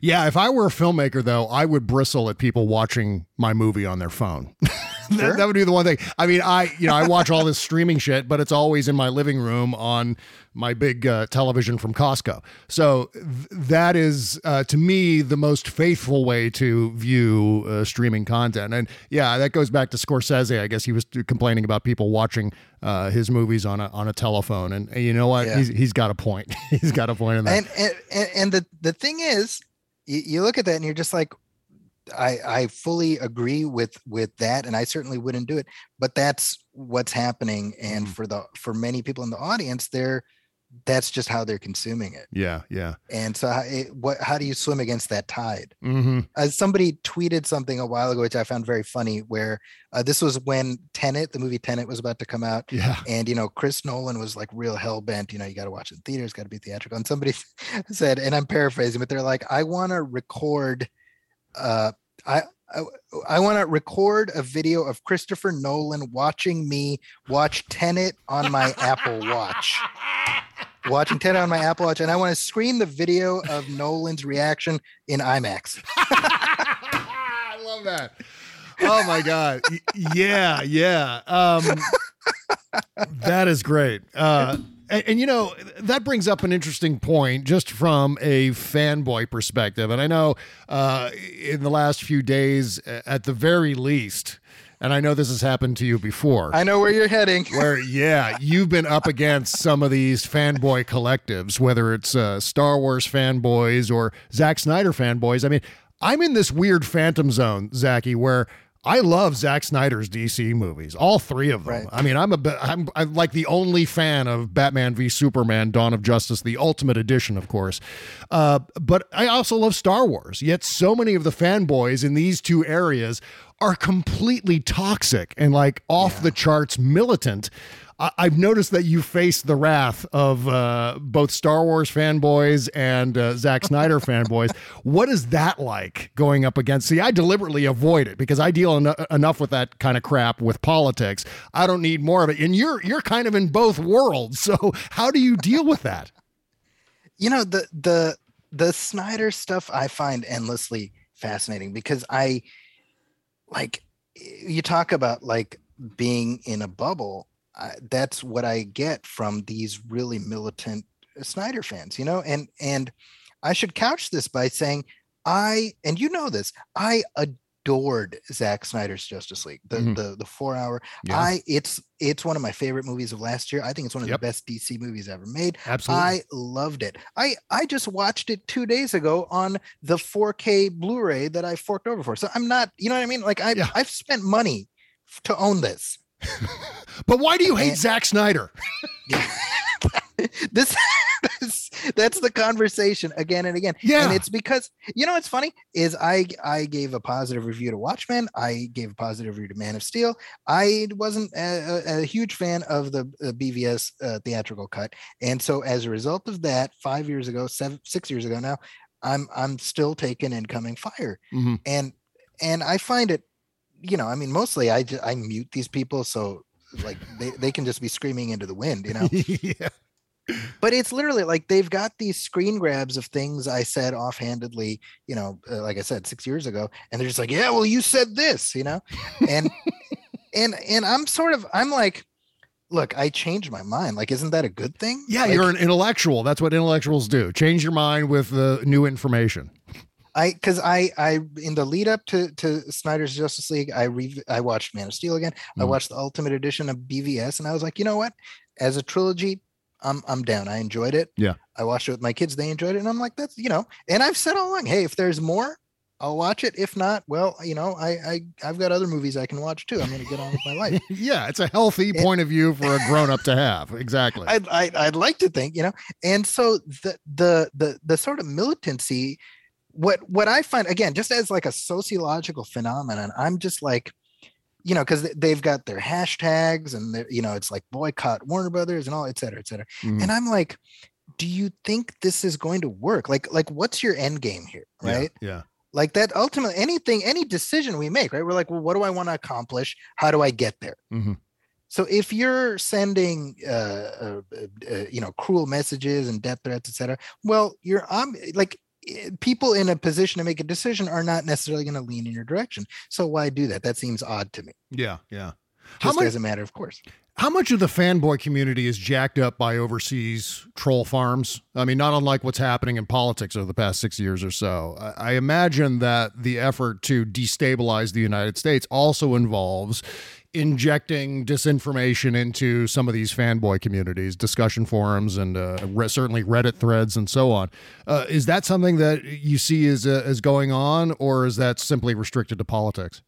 Yeah, if I were a filmmaker, though, I would bristle at people watching my movie on their phone. <laughs> <laughs> Sure. that, that, would be the one thing. I mean, I you know I watch all this streaming shit, but it's always in my living room on my big uh, television from Costco. So th- that is uh, to me the most faithful way to view uh, streaming content. And yeah, that goes back to Scorsese. I guess he was complaining about people watching uh, his movies on a on a telephone, and, and you know what? Yeah. He's, he's got a point. <laughs> he's got a point in that. And and, and the the thing is, you, you look at that and you're just like, I I fully agree with with that, and I certainly wouldn't do it. But that's what's happening, and mm-hmm. for the for many people in the audience, they're that's just how they're consuming it. Yeah, yeah. And so, how, it, what? How do you swim against that tide? Mm-hmm. Uh, somebody tweeted something a while ago, which I found very funny. Where uh, this was when Tenet, the movie Tenet, was about to come out. Yeah. And you know, Chris Nolan was like real hell bent. You know, you got to watch it in theaters, got to be theatrical. And somebody <laughs> said, and I'm paraphrasing, but they're like, I want to record uh, I I, I want to record a video of Christopher Nolan watching me watch Tenet on my Apple Watch. Watching Tenet on my Apple Watch, and I want to screen the video of Nolan's reaction in IMAX. <laughs> I love that. Oh my god. Yeah, yeah. Um, that is great. Uh, and, and, you know, that brings up an interesting point just from a fanboy perspective. And I know uh, in the last few days, at the very least, and I know this has happened to you before. I know where you're heading. <laughs> Where, yeah, you've been up against some of these fanboy collectives, whether it's uh, Star Wars fanboys or Zack Snyder fanboys. I mean, I'm in this weird phantom zone, Zaki, where I love Zack Snyder's DC movies, all three of them. Right. I mean, I'm a I'm, I'm like the only fan of Batman v Superman: Dawn of Justice, the Ultimate Edition, of course. Uh, but I also love Star Wars. Yet, so many of the fanboys in these two areas are completely toxic and like off yeah. the charts militant. I- have noticed that you face the wrath of uh, both Star Wars fanboys and uh, Zack <laughs> Snyder fanboys. What is that like going up against? See, I deliberately avoid it because I deal en- enough with that kind of crap with politics. I don't need more of it. And you're you're kind of in both worlds. So how do you deal with that? You know the the the Snyder stuff I find endlessly fascinating because I like you talk about like being in a bubble I, that's what I get from these really militant Snyder fans, you know, and and I should couch this by saying I and you know this, I adored Zack Snyder's Justice League, the Mhm. the the four hour. Yeah. I it's it's one of my favorite movies of last year. I think it's one of Yep. the best DC movies ever made. Absolutely. I loved it. I I just watched it two days ago on the 4K Blu-ray that I forked over for. So I'm not, you know what I mean? Like I Yeah. I've spent money to own this. <laughs> but why do you hate And- Zack Snyder? <laughs> this, this that's the conversation again and again. Yeah. And it's because you know what's funny is I I gave a positive review to Watchmen. I gave a positive review to Man of Steel. I wasn't a, a, huge fan of the uh, BVS uh, theatrical cut, and so as a result of that, five years ago, seven six years ago now, I'm I'm still taking incoming fire, Mhm. and and I find it, you know, I mean, mostly I I mute these people so like they, they can just be screaming into the wind, you know <laughs> yeah. but it's literally like they've got these screen grabs of things I said offhandedly, you know, uh, like I said six years ago, and they're just like, "Yeah, well, you said this," you know, and <laughs> and and I'm sort of I'm like, look, I changed my mind. Like, isn't that a good thing? Yeah, Like, you're an intellectual. That's what intellectuals do. Change your mind with the new information. I because I I in the lead up to to Snyder's Justice League, I re I watched Man of Steel again. I Mhm. watched the Ultimate Edition of BVS, and I was like, you know what? As a trilogy, I'm I'm down. I enjoyed it. Yeah. I watched it with my kids. They enjoyed it, and I'm like, that's you know. And I've said all along, hey, if there's more, I'll watch it. If not, well, you know, I I I've got other movies I can watch too. I'm gonna get on with my life. <laughs> yeah, it's a healthy point of view for a <laughs> grown up to have. Exactly. I'd, I'd I'd like to think, you know, and so the the the the sort of militancy, what what I find again, just as like a sociological phenomenon, I'm just like, you know, because they've got their hashtags and you know, it's like boycott Warner Brothers and all, et cetera, et cetera. Mhm. And I'm like, do you think this is going to work? Like, like what's your end game here, right? Yeah. Like that ultimately anything, any decision we make, right? We're like, well, what do I want to accomplish? How do I get there? Mhm. So if you're sending, uh, uh, uh, you know, cruel messages and death threats, etc., well, you're um, like Eh, people in a position to make a decision are not necessarily going to lean in your direction. So why do that? That seems odd to me. Yeah. Yeah. How Just much, as a matter of course. how much of the fanboy community is jacked up by overseas troll farms? I mean, not unlike what's happening in politics over the past six years or so. I, I imagine that the effort to destabilize the United States also involves injecting disinformation into some of these fanboy communities, discussion forums, and uh, re- certainly Reddit threads and so on. Uh, is that something that you see is uh, is going on, or is that simply restricted to politics?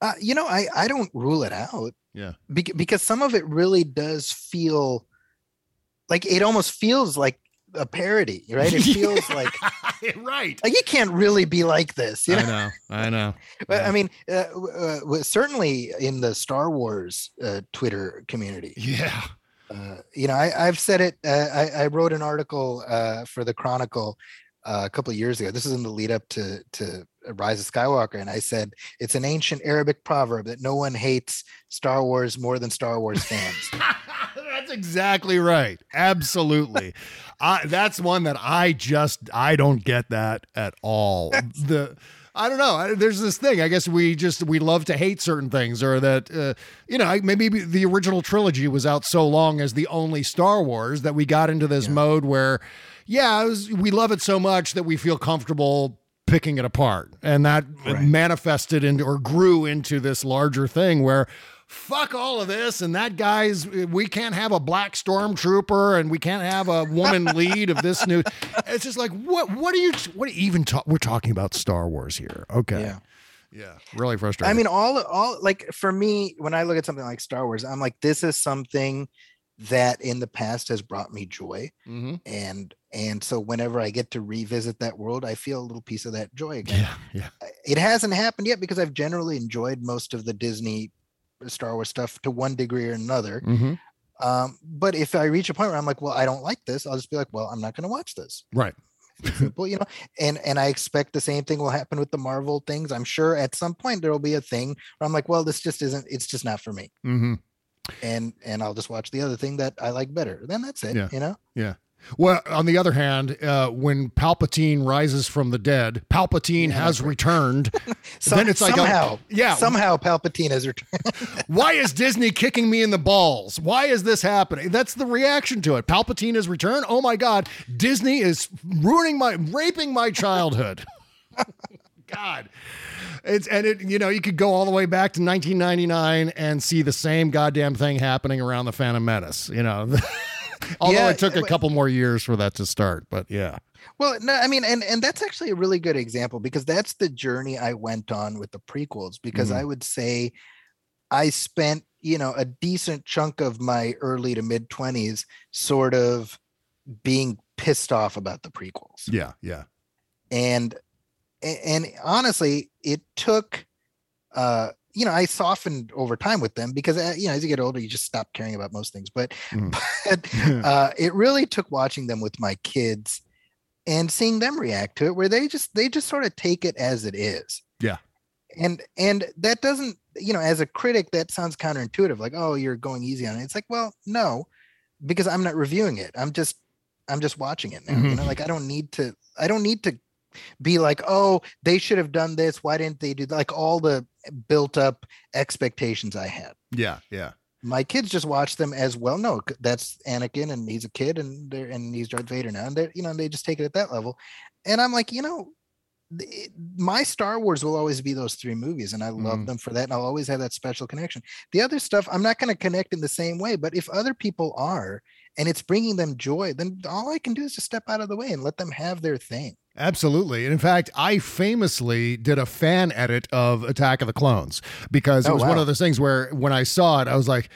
Uh, you know, I I don't rule it out. Yeah. Bec- because some of it really does feel like it almost feels like a parody, right? It <laughs> feels like <laughs> right. like you can't really be like this, you know. I know. I <laughs> know. But I mean, uh, uh, certainly in the Star Wars uh, Twitter community, Yeah. uh, you know, I, I've said it. Uh, I, I wrote an article uh, for the Chronicle uh, a couple of years ago. This is in the lead up to to Rise of Skywalker, and I said it's an ancient Arabic proverb that no one hates Star Wars more than Star Wars fans. Exactly right. Absolutely. I, that's one that I just I don't get that at all. The I don't know. There's this thing. I guess we just we love to hate certain things, or that uh, you know maybe the original trilogy was out so long as the only Star Wars that we got into this mode where, yeah, was, we love it so much that we feel comfortable picking it apart, and that Right. manifested into or grew into this larger thing where fuck all of this and that guy's we can't have a black stormtrooper and we can't have a woman <laughs> lead of this new it's just like what what are you what are you even talk we're talking about star wars here okay Yeah. yeah really frustrating I mean, all all like for me, when I look at something like Star Wars, I'm like, this is something that in the past has brought me joy. Mhm. and and so whenever i get to revisit that world i feel a little piece of that joy again yeah yeah it hasn't happened yet because i've generally enjoyed most of the disney star wars stuff to one degree or another. Hmm um, but if i reach a point where i'm like well i don't like this i'll just be like well i'm not going to watch this. Right. Simple you know? And and i expect the same thing will happen with the marvel things. I'm sure at some point there will be a thing where i'm like well this just isn't it's just not for me. Hmm and and i'll just watch the other thing that i like better. Then that's it Yeah. you know? Yeah Well, on the other hand, uh, when Palpatine rises from the dead, Palpatine has returned. <laughs> Some- then it's like, a- somehow, yeah. somehow Palpatine has returned. <laughs> why is Disney kicking me in the balls? Why is this happening? That's the reaction to it. Palpatine has returned. Oh my God, Disney is ruining my, raping my childhood. <laughs> God. It's and it you know you could go all the way back to 1999 and see the same goddamn thing happening around the Phantom Menace. You know, although Yeah, it took a couple more years for that to start, but yeah. Well, no, I mean, and and that's actually a really good example because that's the journey I went on with the prequels. Because Mhm. I would say I spent, you know, a decent chunk of my early to mid twenties sort of being pissed off about the prequels, Yeah, yeah. and and honestly, it took, uh, you know, I softened over time with them because uh, you know, as you get older, you just stop caring about most things. But Mhm. <laughs> but <laughs> uh, it really took watching them with my kids and seeing them react to it where they just they just sort of take it as it is Yeah. and and that doesn't you know as a critic that sounds counterintuitive like oh you're going easy on it it's like well no because i'm not reviewing it i'm just i'm just watching it now you Mhm. know like i don't need to i don't need to be like oh they should have done this why didn't they do that? like all the built up expectations i had Yeah, yeah. my kids just watch them as well. No, that's Anakin, and he's a kid, and they're and he's Darth Vader now, and they you know they just take it at that level. And I'm like, you know, my Star Wars will always be those three movies, and I love Mhm. them for that, and I'll always have that special connection. The other stuff, I'm not going to connect in the same way, but if other people are, and it's bringing them joy, then all I can do is just step out of the way and let them have their thing. Absolutely. And in fact, I famously did a fan edit of Attack of the Clones because it Oh, was one of those things where when I saw it, I was like,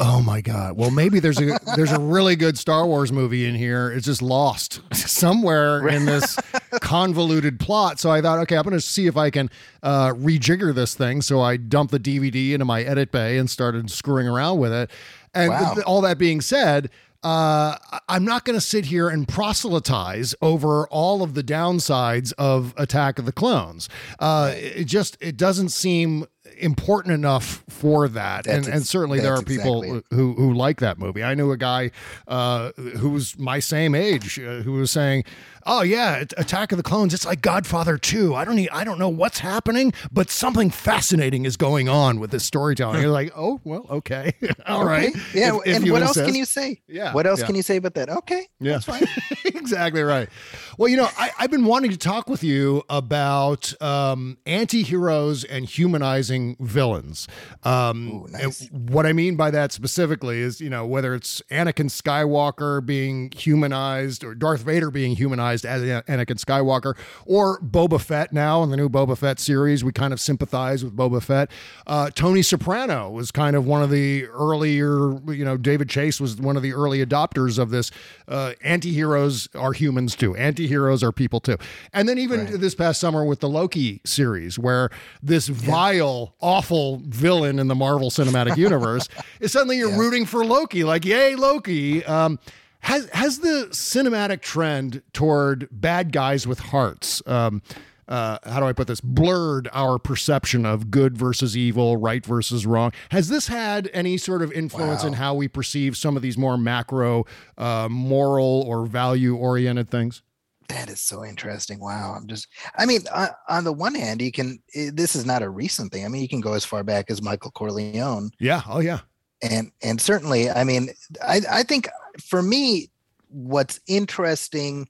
"Oh my god! Well, maybe there's a <laughs> there's a really good Star Wars movie in here. It's just lost <laughs> somewhere in this <laughs> convoluted plot." So I thought, okay, I'm going to see if I can uh, rejigger this thing. So I dumped the DVD into my edit bay and started screwing around with it. And Wow. th- all that being said, uh, I'm not going to sit here and proselytize over all of the downsides of Attack of the Clones. Uh, it just it doesn't seem important enough for that, and That's and ex- certainly there are people exactly who who like that movie. I knew a guy uh, who was my same age uh, who was saying. Oh yeah, Attack of the Clones. It's like Godfather 2. I don't need, I don't know what's happening, but something fascinating is going on with this storytelling. You're like, oh well, okay, <laughs> all right. Okay. Yeah. If- if and what else can you say? Yeah, What else yeah. can you say about that? Okay. Yeah. That's fine. <laughs> exactly right. Well, you know, I, I've been wanting to talk with you about um, anti-heroes and humanizing villains. Um, Ooh, nice. what I mean by that specifically is, you know, whether it's Anakin Skywalker being humanized or Darth Vader being humanized as Anakin Skywalker or Boba Fett now in the new Boba Fett series, we kind of sympathize with Boba Fett. Uh, Tony Soprano was kind of one of the earlier, you know, David Chase was one of the early adopters of this. Uh, anti-heroes are humans too. Anti-heroes are people too. And then even this past summer with the Loki series, where this vile, awful villain in the Marvel Cinematic Universe <laughs> is suddenly you're rooting for Loki, like yay Loki. Um, has has the cinematic trend toward bad guys with hearts? Um, uh, how do I put this? Blurred our perception of good versus evil, right versus wrong. Has this had any sort of influence in how we perceive some of these more macro, uh, moral or value oriented things? That is so interesting. Wow. I'm just, I mean, on, on the one hand, you can, i- this is not a recent thing. I mean, you can go as far back as Michael Corleone. Yeah. Oh, yeah. And, and certainly, I mean, I, I think for me, what's interesting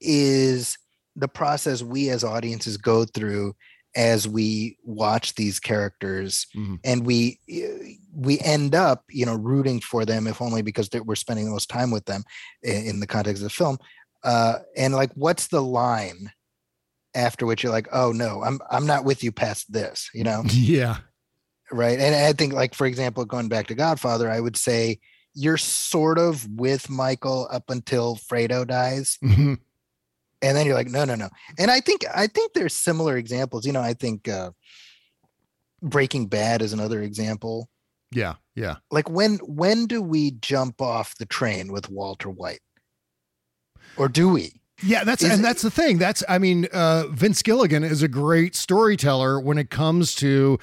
is the process we as audiences go through as we watch these characters Mhm. and we eh, we end up you know rooting for them if only because we're spending the most time with them i- in the context of the film uh and like what's the line after which you're like oh no i'm i'm not with you past this you know <laughs> Yeah. right and i think like for example going back to godfather i would say you're sort of with michael up until fredo dies Mhm. and then you're like no no no and i think i think there's similar examples you know i think uh breaking bad is another example Yeah. Yeah. like when when do we jump off the train with walter white or do we Yeah, that's Is and it- that's the thing. That's I mean, uh, Vince Gilligan is a great storyteller when it comes to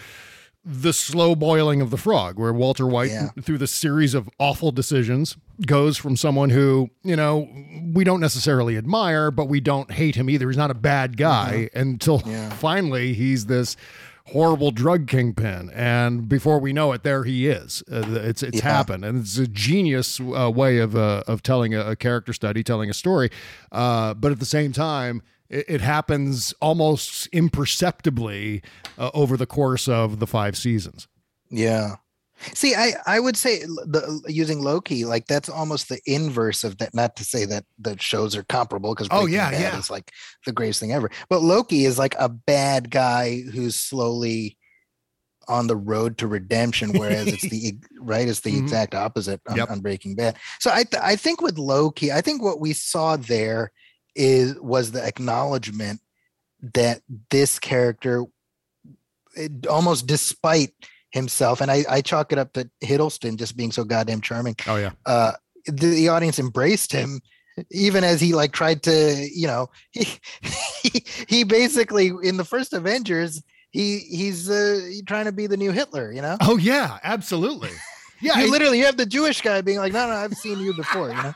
the slow boiling of the frog, where Walter White, Yeah. through the series of awful decisions, goes from someone who, you know, we don't necessarily admire, but we don't hate him either. He's not a bad guy until Yeah. <laughs> finally he's this horrible drug kingpin. And before we know it, there he is. Uh, it's it's Yeah. happened. And it's a genius uh, way of, uh, of telling a, a character study, telling a story. Uh, but at the same time, it, it happens almost imperceptibly uh, over the course of the five seasons. Yeah. See, I I would say the using Loki like that's almost the inverse of that. Not to say that the shows are comparable because Oh, yeah, yeah. is like the greatest thing ever. But Loki is like a bad guy who's slowly on the road to redemption, whereas it's <laughs> the right. It's the Mhm. exact opposite on, Yep. on Breaking Bad. So I th- I think with Loki, I think what we saw there is was the acknowledgement that this character it, almost despite himself and I, I chalk it up to hiddleston just being so goddamn charming Oh, yeah. uh the, the audience embraced him even as he like tried to you know he <laughs> he, he basically in the first avengers he he's uh trying to be the new hitler you know Oh, yeah, absolutely. Yeah, you literally you have the jewish guy being like no no i've seen you before you know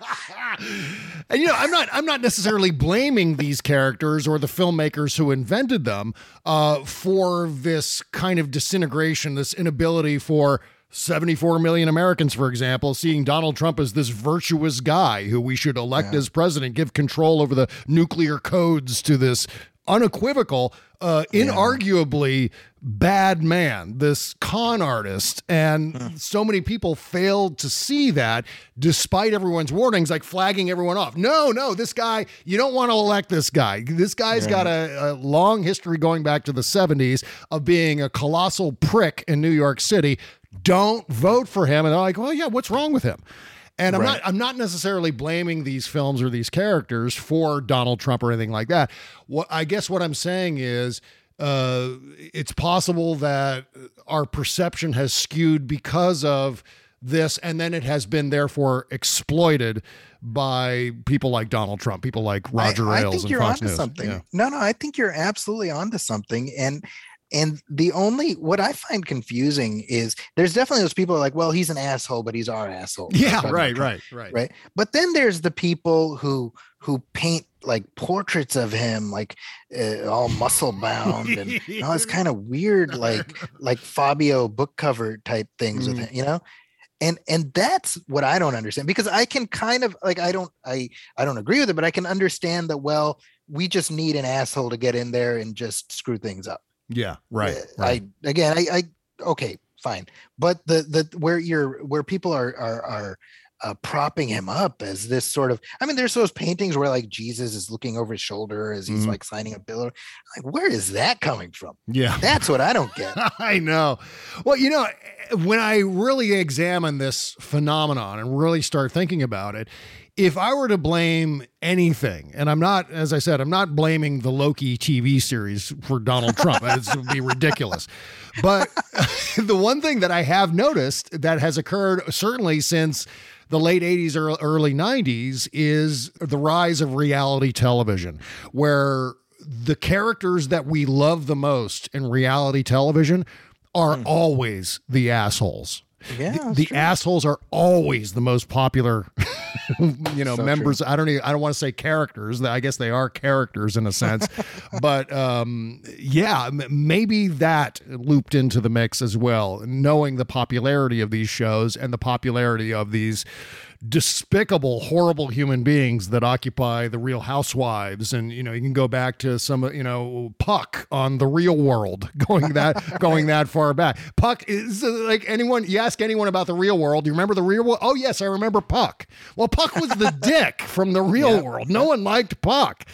<laughs> and you know, I'm not I'm not necessarily blaming these characters or the filmmakers who invented them uh, for this kind of disintegration, this inability for 74 million Americans, for example, seeing Donald Trump as this virtuous guy who we should elect Yeah. as president, give control over the nuclear codes to this unequivocal, uh, inarguably bad man, this con artist. And so many people failed to see that despite everyone's warnings, like flagging everyone off. No, no, this guy, you don't want to elect this guy. This guy's got a, a long history going back to the 70s of being a colossal prick in New York City. Don't vote for him. And they're like, well, yeah, what's wrong with him? And I'm Right. not I'm not necessarily blaming these films or these characters for Donald Trump or anything like that. What I guess what I'm saying is uh, it's possible that our perception has skewed because of this, and then it has been therefore exploited by people like Donald Trump, people like Roger I, I Ailes think and you're Fox onto News. something. Yeah. No, no, I think you're absolutely onto something. And and the only what I find confusing is there's definitely those people are like, well, he's an asshole, but he's our asshole. Yeah, right, right, right, right. But then there's the people who who paint like portraits of him, like uh, all muscle bound and all this kind of weird, like like Fabio book cover type things with Mm. him, you know and and that's what i don't understand because i can kind of like i don't i i don't agree with it but i can understand that well we just need an asshole to get in there and just screw things up Yeah, right, right. i again i i okay fine but the the where you're where people are are are uh, propping him up as this sort of i mean there's those paintings where like jesus is looking over his shoulder as he's Mhm. like signing a bill like where is that coming from yeah. that's what i don't get <laughs> I know. Well, you know, when I really examine this phenomenon and really start thinking about it, if I were to blame anything, and I'm not, as I said, I'm not blaming the Loki TV series for Donald Trump. It would be ridiculous. But <laughs> the one thing that I have noticed that has occurred certainly since the late 80s or early 90s is the rise of reality television, where the characters that we love the most in reality television are hmm. always the assholes. Yeah The, the assholes are always the most popular, <laughs> you know, So members. I don't even, I don't want to say characters. I guess they are characters in a sense, <laughs> but um, yeah, maybe that looped into the mix as well. Knowing the popularity of these shows and the popularity of these despicable, horrible human beings that occupy the Real Housewives, and you know, you can go back to some, you know, Puck on the Real World, <laughs> going that going that far back. Puck is uh, like anyone. You ask anyone about the Real World, you remember the Real World? Oh yes, I remember Puck. Well, Puck was the <laughs> dick from the Real World. No one liked Puck.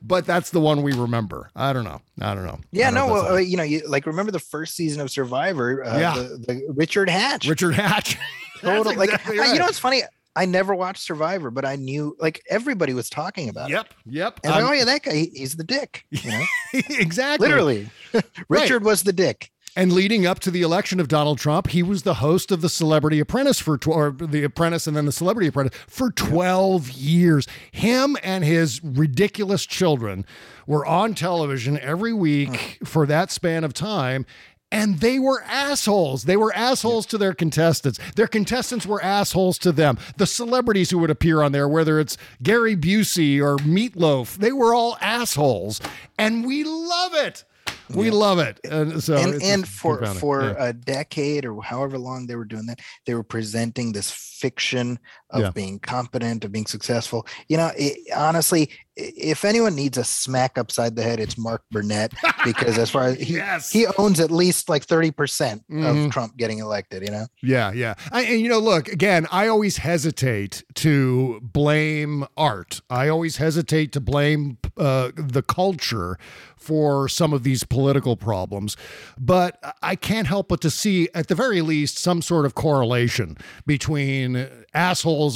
But that's the one we remember. I don't know. I don't know. Yeah, don't no, if well, you know, you like remember the first season of Survivor? Uh, Yeah. the, the Richard Hatch. Richard Hatch. <laughs> Total, like exactly you know, right. it's funny. I never watched Survivor, but I knew like everybody was talking about it. Yep. Yep. I'm- um, oh yeah, that guy, he- he's the dick. You know, <laughs> exactly. literally, <laughs> Richard was the dick. And leading up to the election of Donald Trump, he was the host of the Celebrity Apprentice for tw- or the Apprentice and then the Celebrity Apprentice for 12 years. Him and his ridiculous children were on television every week mm. for that span of time. And they were assholes. They were assholes to their contestants. Their contestants were assholes to them. The celebrities who would appear on there, whether it's Gary Busey or Meatloaf, they were all assholes, and we love it. We yeah. love it. And so and, and for for yeah. a decade or however long they were doing that, they were presenting this fiction of yeah. being competent, of being successful. You know, it, honestly, if anyone needs a smack upside the head, it's Mark Burnett because as far as <laughs> he, yes. he owns at least like 30% mm hmm of mm-hmm. Trump getting elected, you know? Yeah, yeah. I, and you know, look, again, I always hesitate to blame art. I always hesitate to blame uh, the culture for some of these political problems. But I can't help but to see, at the very least, some sort of correlation between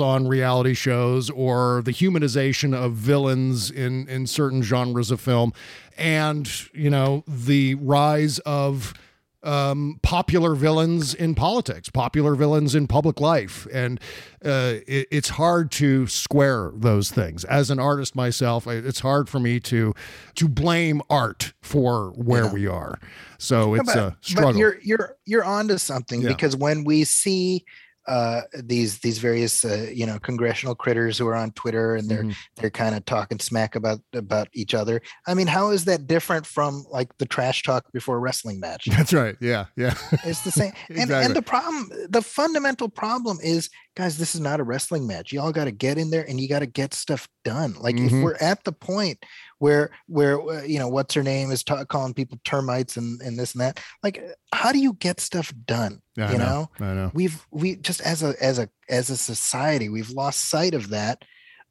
on reality shows or the humanization of villains in, in certain genres of film and, you know, the rise of um, popular villains in politics, popular villains in public life. And uh, it, it's hard to square those things. As an artist myself, it's hard for me to to blame art for where yeah. we are. So it's but, a struggle. But you're you're you're onto something yeah. because when we see uh, these these various uh, you know congressional critters who are on Twitter and they're mm-hmm. they're kind of talking smack about about each other. I mean, how is that different from like the trash talk before a wrestling match? <laughs> That's right. Yeah, yeah. it's the same. exactly. <laughs> And and the problem, the fundamental problem is, guys, this is not a wrestling match. Y'all got to get in there and you got to get stuff done. Like mm-hmm. if we're at the point where where uh, you know what's her name is ta- calling people termites and and this and that like how do you get stuff done yeah, you I know? know? I know we've we just as a as a as a society we've lost sight of that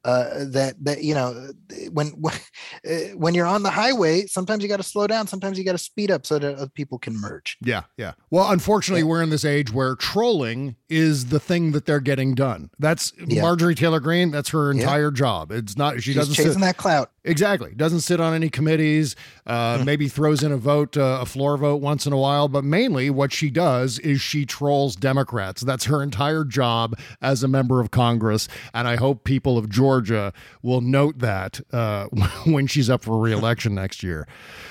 uh, that that you know when <laughs> when, uh, when you're on the highway sometimes you got to slow down sometimes you got to speed up so that other people can merge yeah yeah well unfortunately yeah. we're in this age where trolling is the thing that they're getting done that's yeah. marjorie taylor greene that's her entire yeah. job it's not she She's doesn't chasing sit, that clout exactly doesn't sit on any committees uh, hmm. maybe throws in a vote uh, a floor vote once in a while but mainly what she does is she trolls democrats that's her entire job as a member of congress and i hope people of georgia Georgia will note that uh, <laughs> when she's up for reelection next year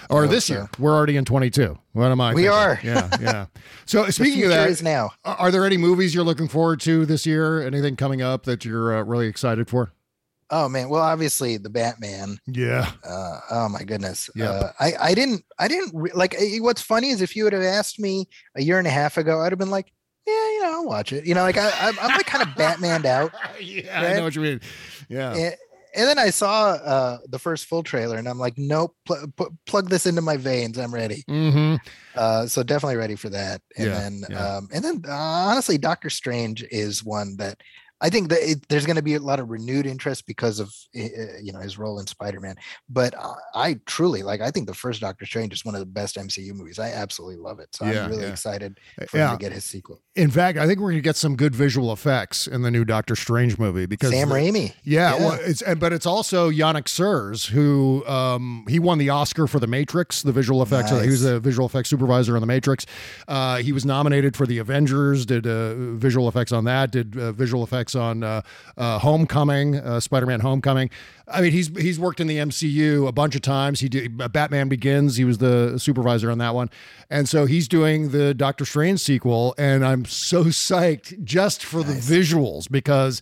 or this so. year. We're already in 22. What am I? We thinking? are. Yeah, yeah. <laughs> So speaking of that, is now. Are there any movies you're looking forward to this year? Anything coming up that you're uh, really excited for? Oh man, well obviously the Batman. Yeah. Uh, oh my goodness. Yeah. Uh, I I didn't I didn't re- like. What's funny is if you would have asked me a year and a half ago, I'd have been like, yeah, you know, I'll watch it. You know, like I, I'm, I'm like kind of Batmaned out. <laughs> yeah, right? I know what you mean. Yeah. And, and then I saw uh, the first full trailer, and I'm like, nope, pl- pl- plug this into my veins. I'm ready. Mm-hmm. Uh, so definitely ready for that. And yeah, then, yeah. Um, and then, uh, honestly, Doctor Strange is one that I think that it, there's going to be a lot of renewed interest because of eh, eh, you know his role in Spider-Man. But I truly like. I think the first Doctor Strange is one of the best MCU movies. I absolutely love it. So yeah, I'm really yeah. excited eh, for yeah. him to get his sequel. In fact, I think we're going to get some good visual effects in the new Doctor Strange movie because Sam the, Raimi. Yeah, well, it's but it's also Janek Sirrs who um, he won the Oscar for The Matrix, the visual effects. Nice. He was a visual effects supervisor on The Matrix. Uh, he was nominated for The Avengers. Did uh, visual effects on that. Did uh, visual effects on uh, uh, Homecoming, uh, Spider-Man Homecoming. I mean, he's he's worked in the MCU a bunch of times. He did Batman Begins. He was the supervisor on that one, and so he's doing the Doctor Strange sequel. And I'm so psyched just for nice. the visuals because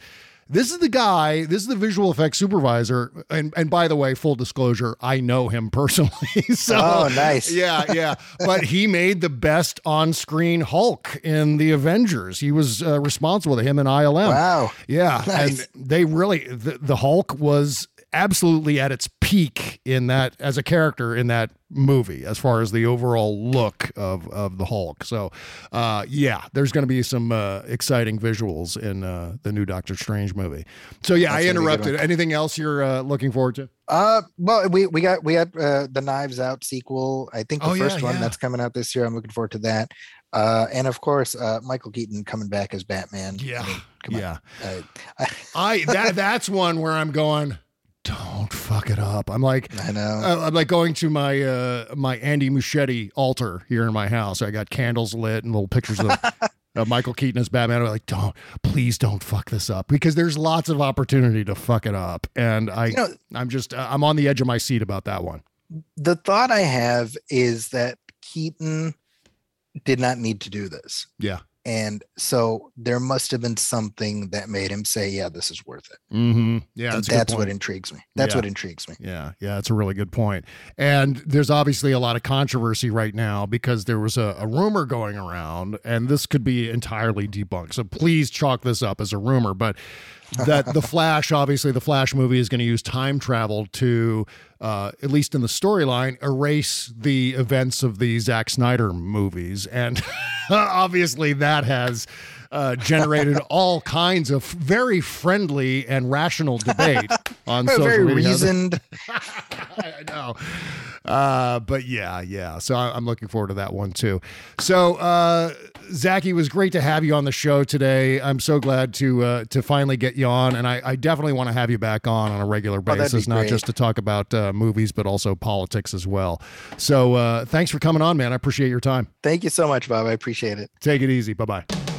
this is the guy, this is the visual effects supervisor. And and by the way, full disclosure, I know him personally. <laughs> so Oh, nice. yeah, yeah. But he made the best on-screen Hulk in the Avengers. He was uh, responsible to him and ILM. Wow. Yeah. Nice. And they really the, the Hulk was absolutely at its peak in that as a character in that movie as far as the overall look of of the Hulk. So, uh, yeah, there's going to be some uh, exciting visuals in uh, the new Doctor Strange movie. So, yeah, That's I interrupted. Anything else you're uh, looking forward to? Uh, well, we we got we had uh, the Knives Out sequel. I think the oh, first yeah, one yeah. that's coming out this year. I'm looking forward to that. Uh, and of course, uh, Michael Keaton coming back as Batman. Yeah, I mean, yeah. Uh, I, <laughs> I that that's one where I'm going don't fuck it up. I'm like, I know. Uh, I'm like going to my uh, my Andy Muschietti altar here in my house. I got candles lit and little pictures of, <laughs> of Michael Keaton as Batman. I'm like, don't, please don't fuck this up because there's lots of opportunity to fuck it up, and I, you know, I'm just, uh, I'm on the edge of my seat about that one. The thought I have is that Keaton did not need to do this. Yeah. And so there must have been something that made him say, "Yeah, this is worth it." Mm-hmm. Yeah, that's, that's what intrigues me. That's Yeah. what intrigues me. Yeah, yeah, it's a really good point. And there's obviously a lot of controversy right now because there was a, a rumor going around, and this could be entirely debunked. So please chalk this up as a rumor, but that <laughs> the Flash, obviously, the Flash movie is going to use time travel to, uh, at least in the storyline, erase the events of the Zack Snyder movies, and <laughs> obviously that has. Uh, generated <laughs> all kinds of very friendly and rational debate on <laughs> social Very media. reasoned. <laughs> I know. Uh, but yeah, yeah. So I- I'm looking forward to that one too. So, uh, Zaki, it was great to have you on the show today. I'm so glad to uh, to finally get you on, and I, I definitely want to have you back on on a regular be basis, not great. just to talk about uh, movies, but also politics as well. So, uh, thanks for coming on, man. I appreciate your time. Thank you so much, Bob. I appreciate it. Take it easy. Bye bye.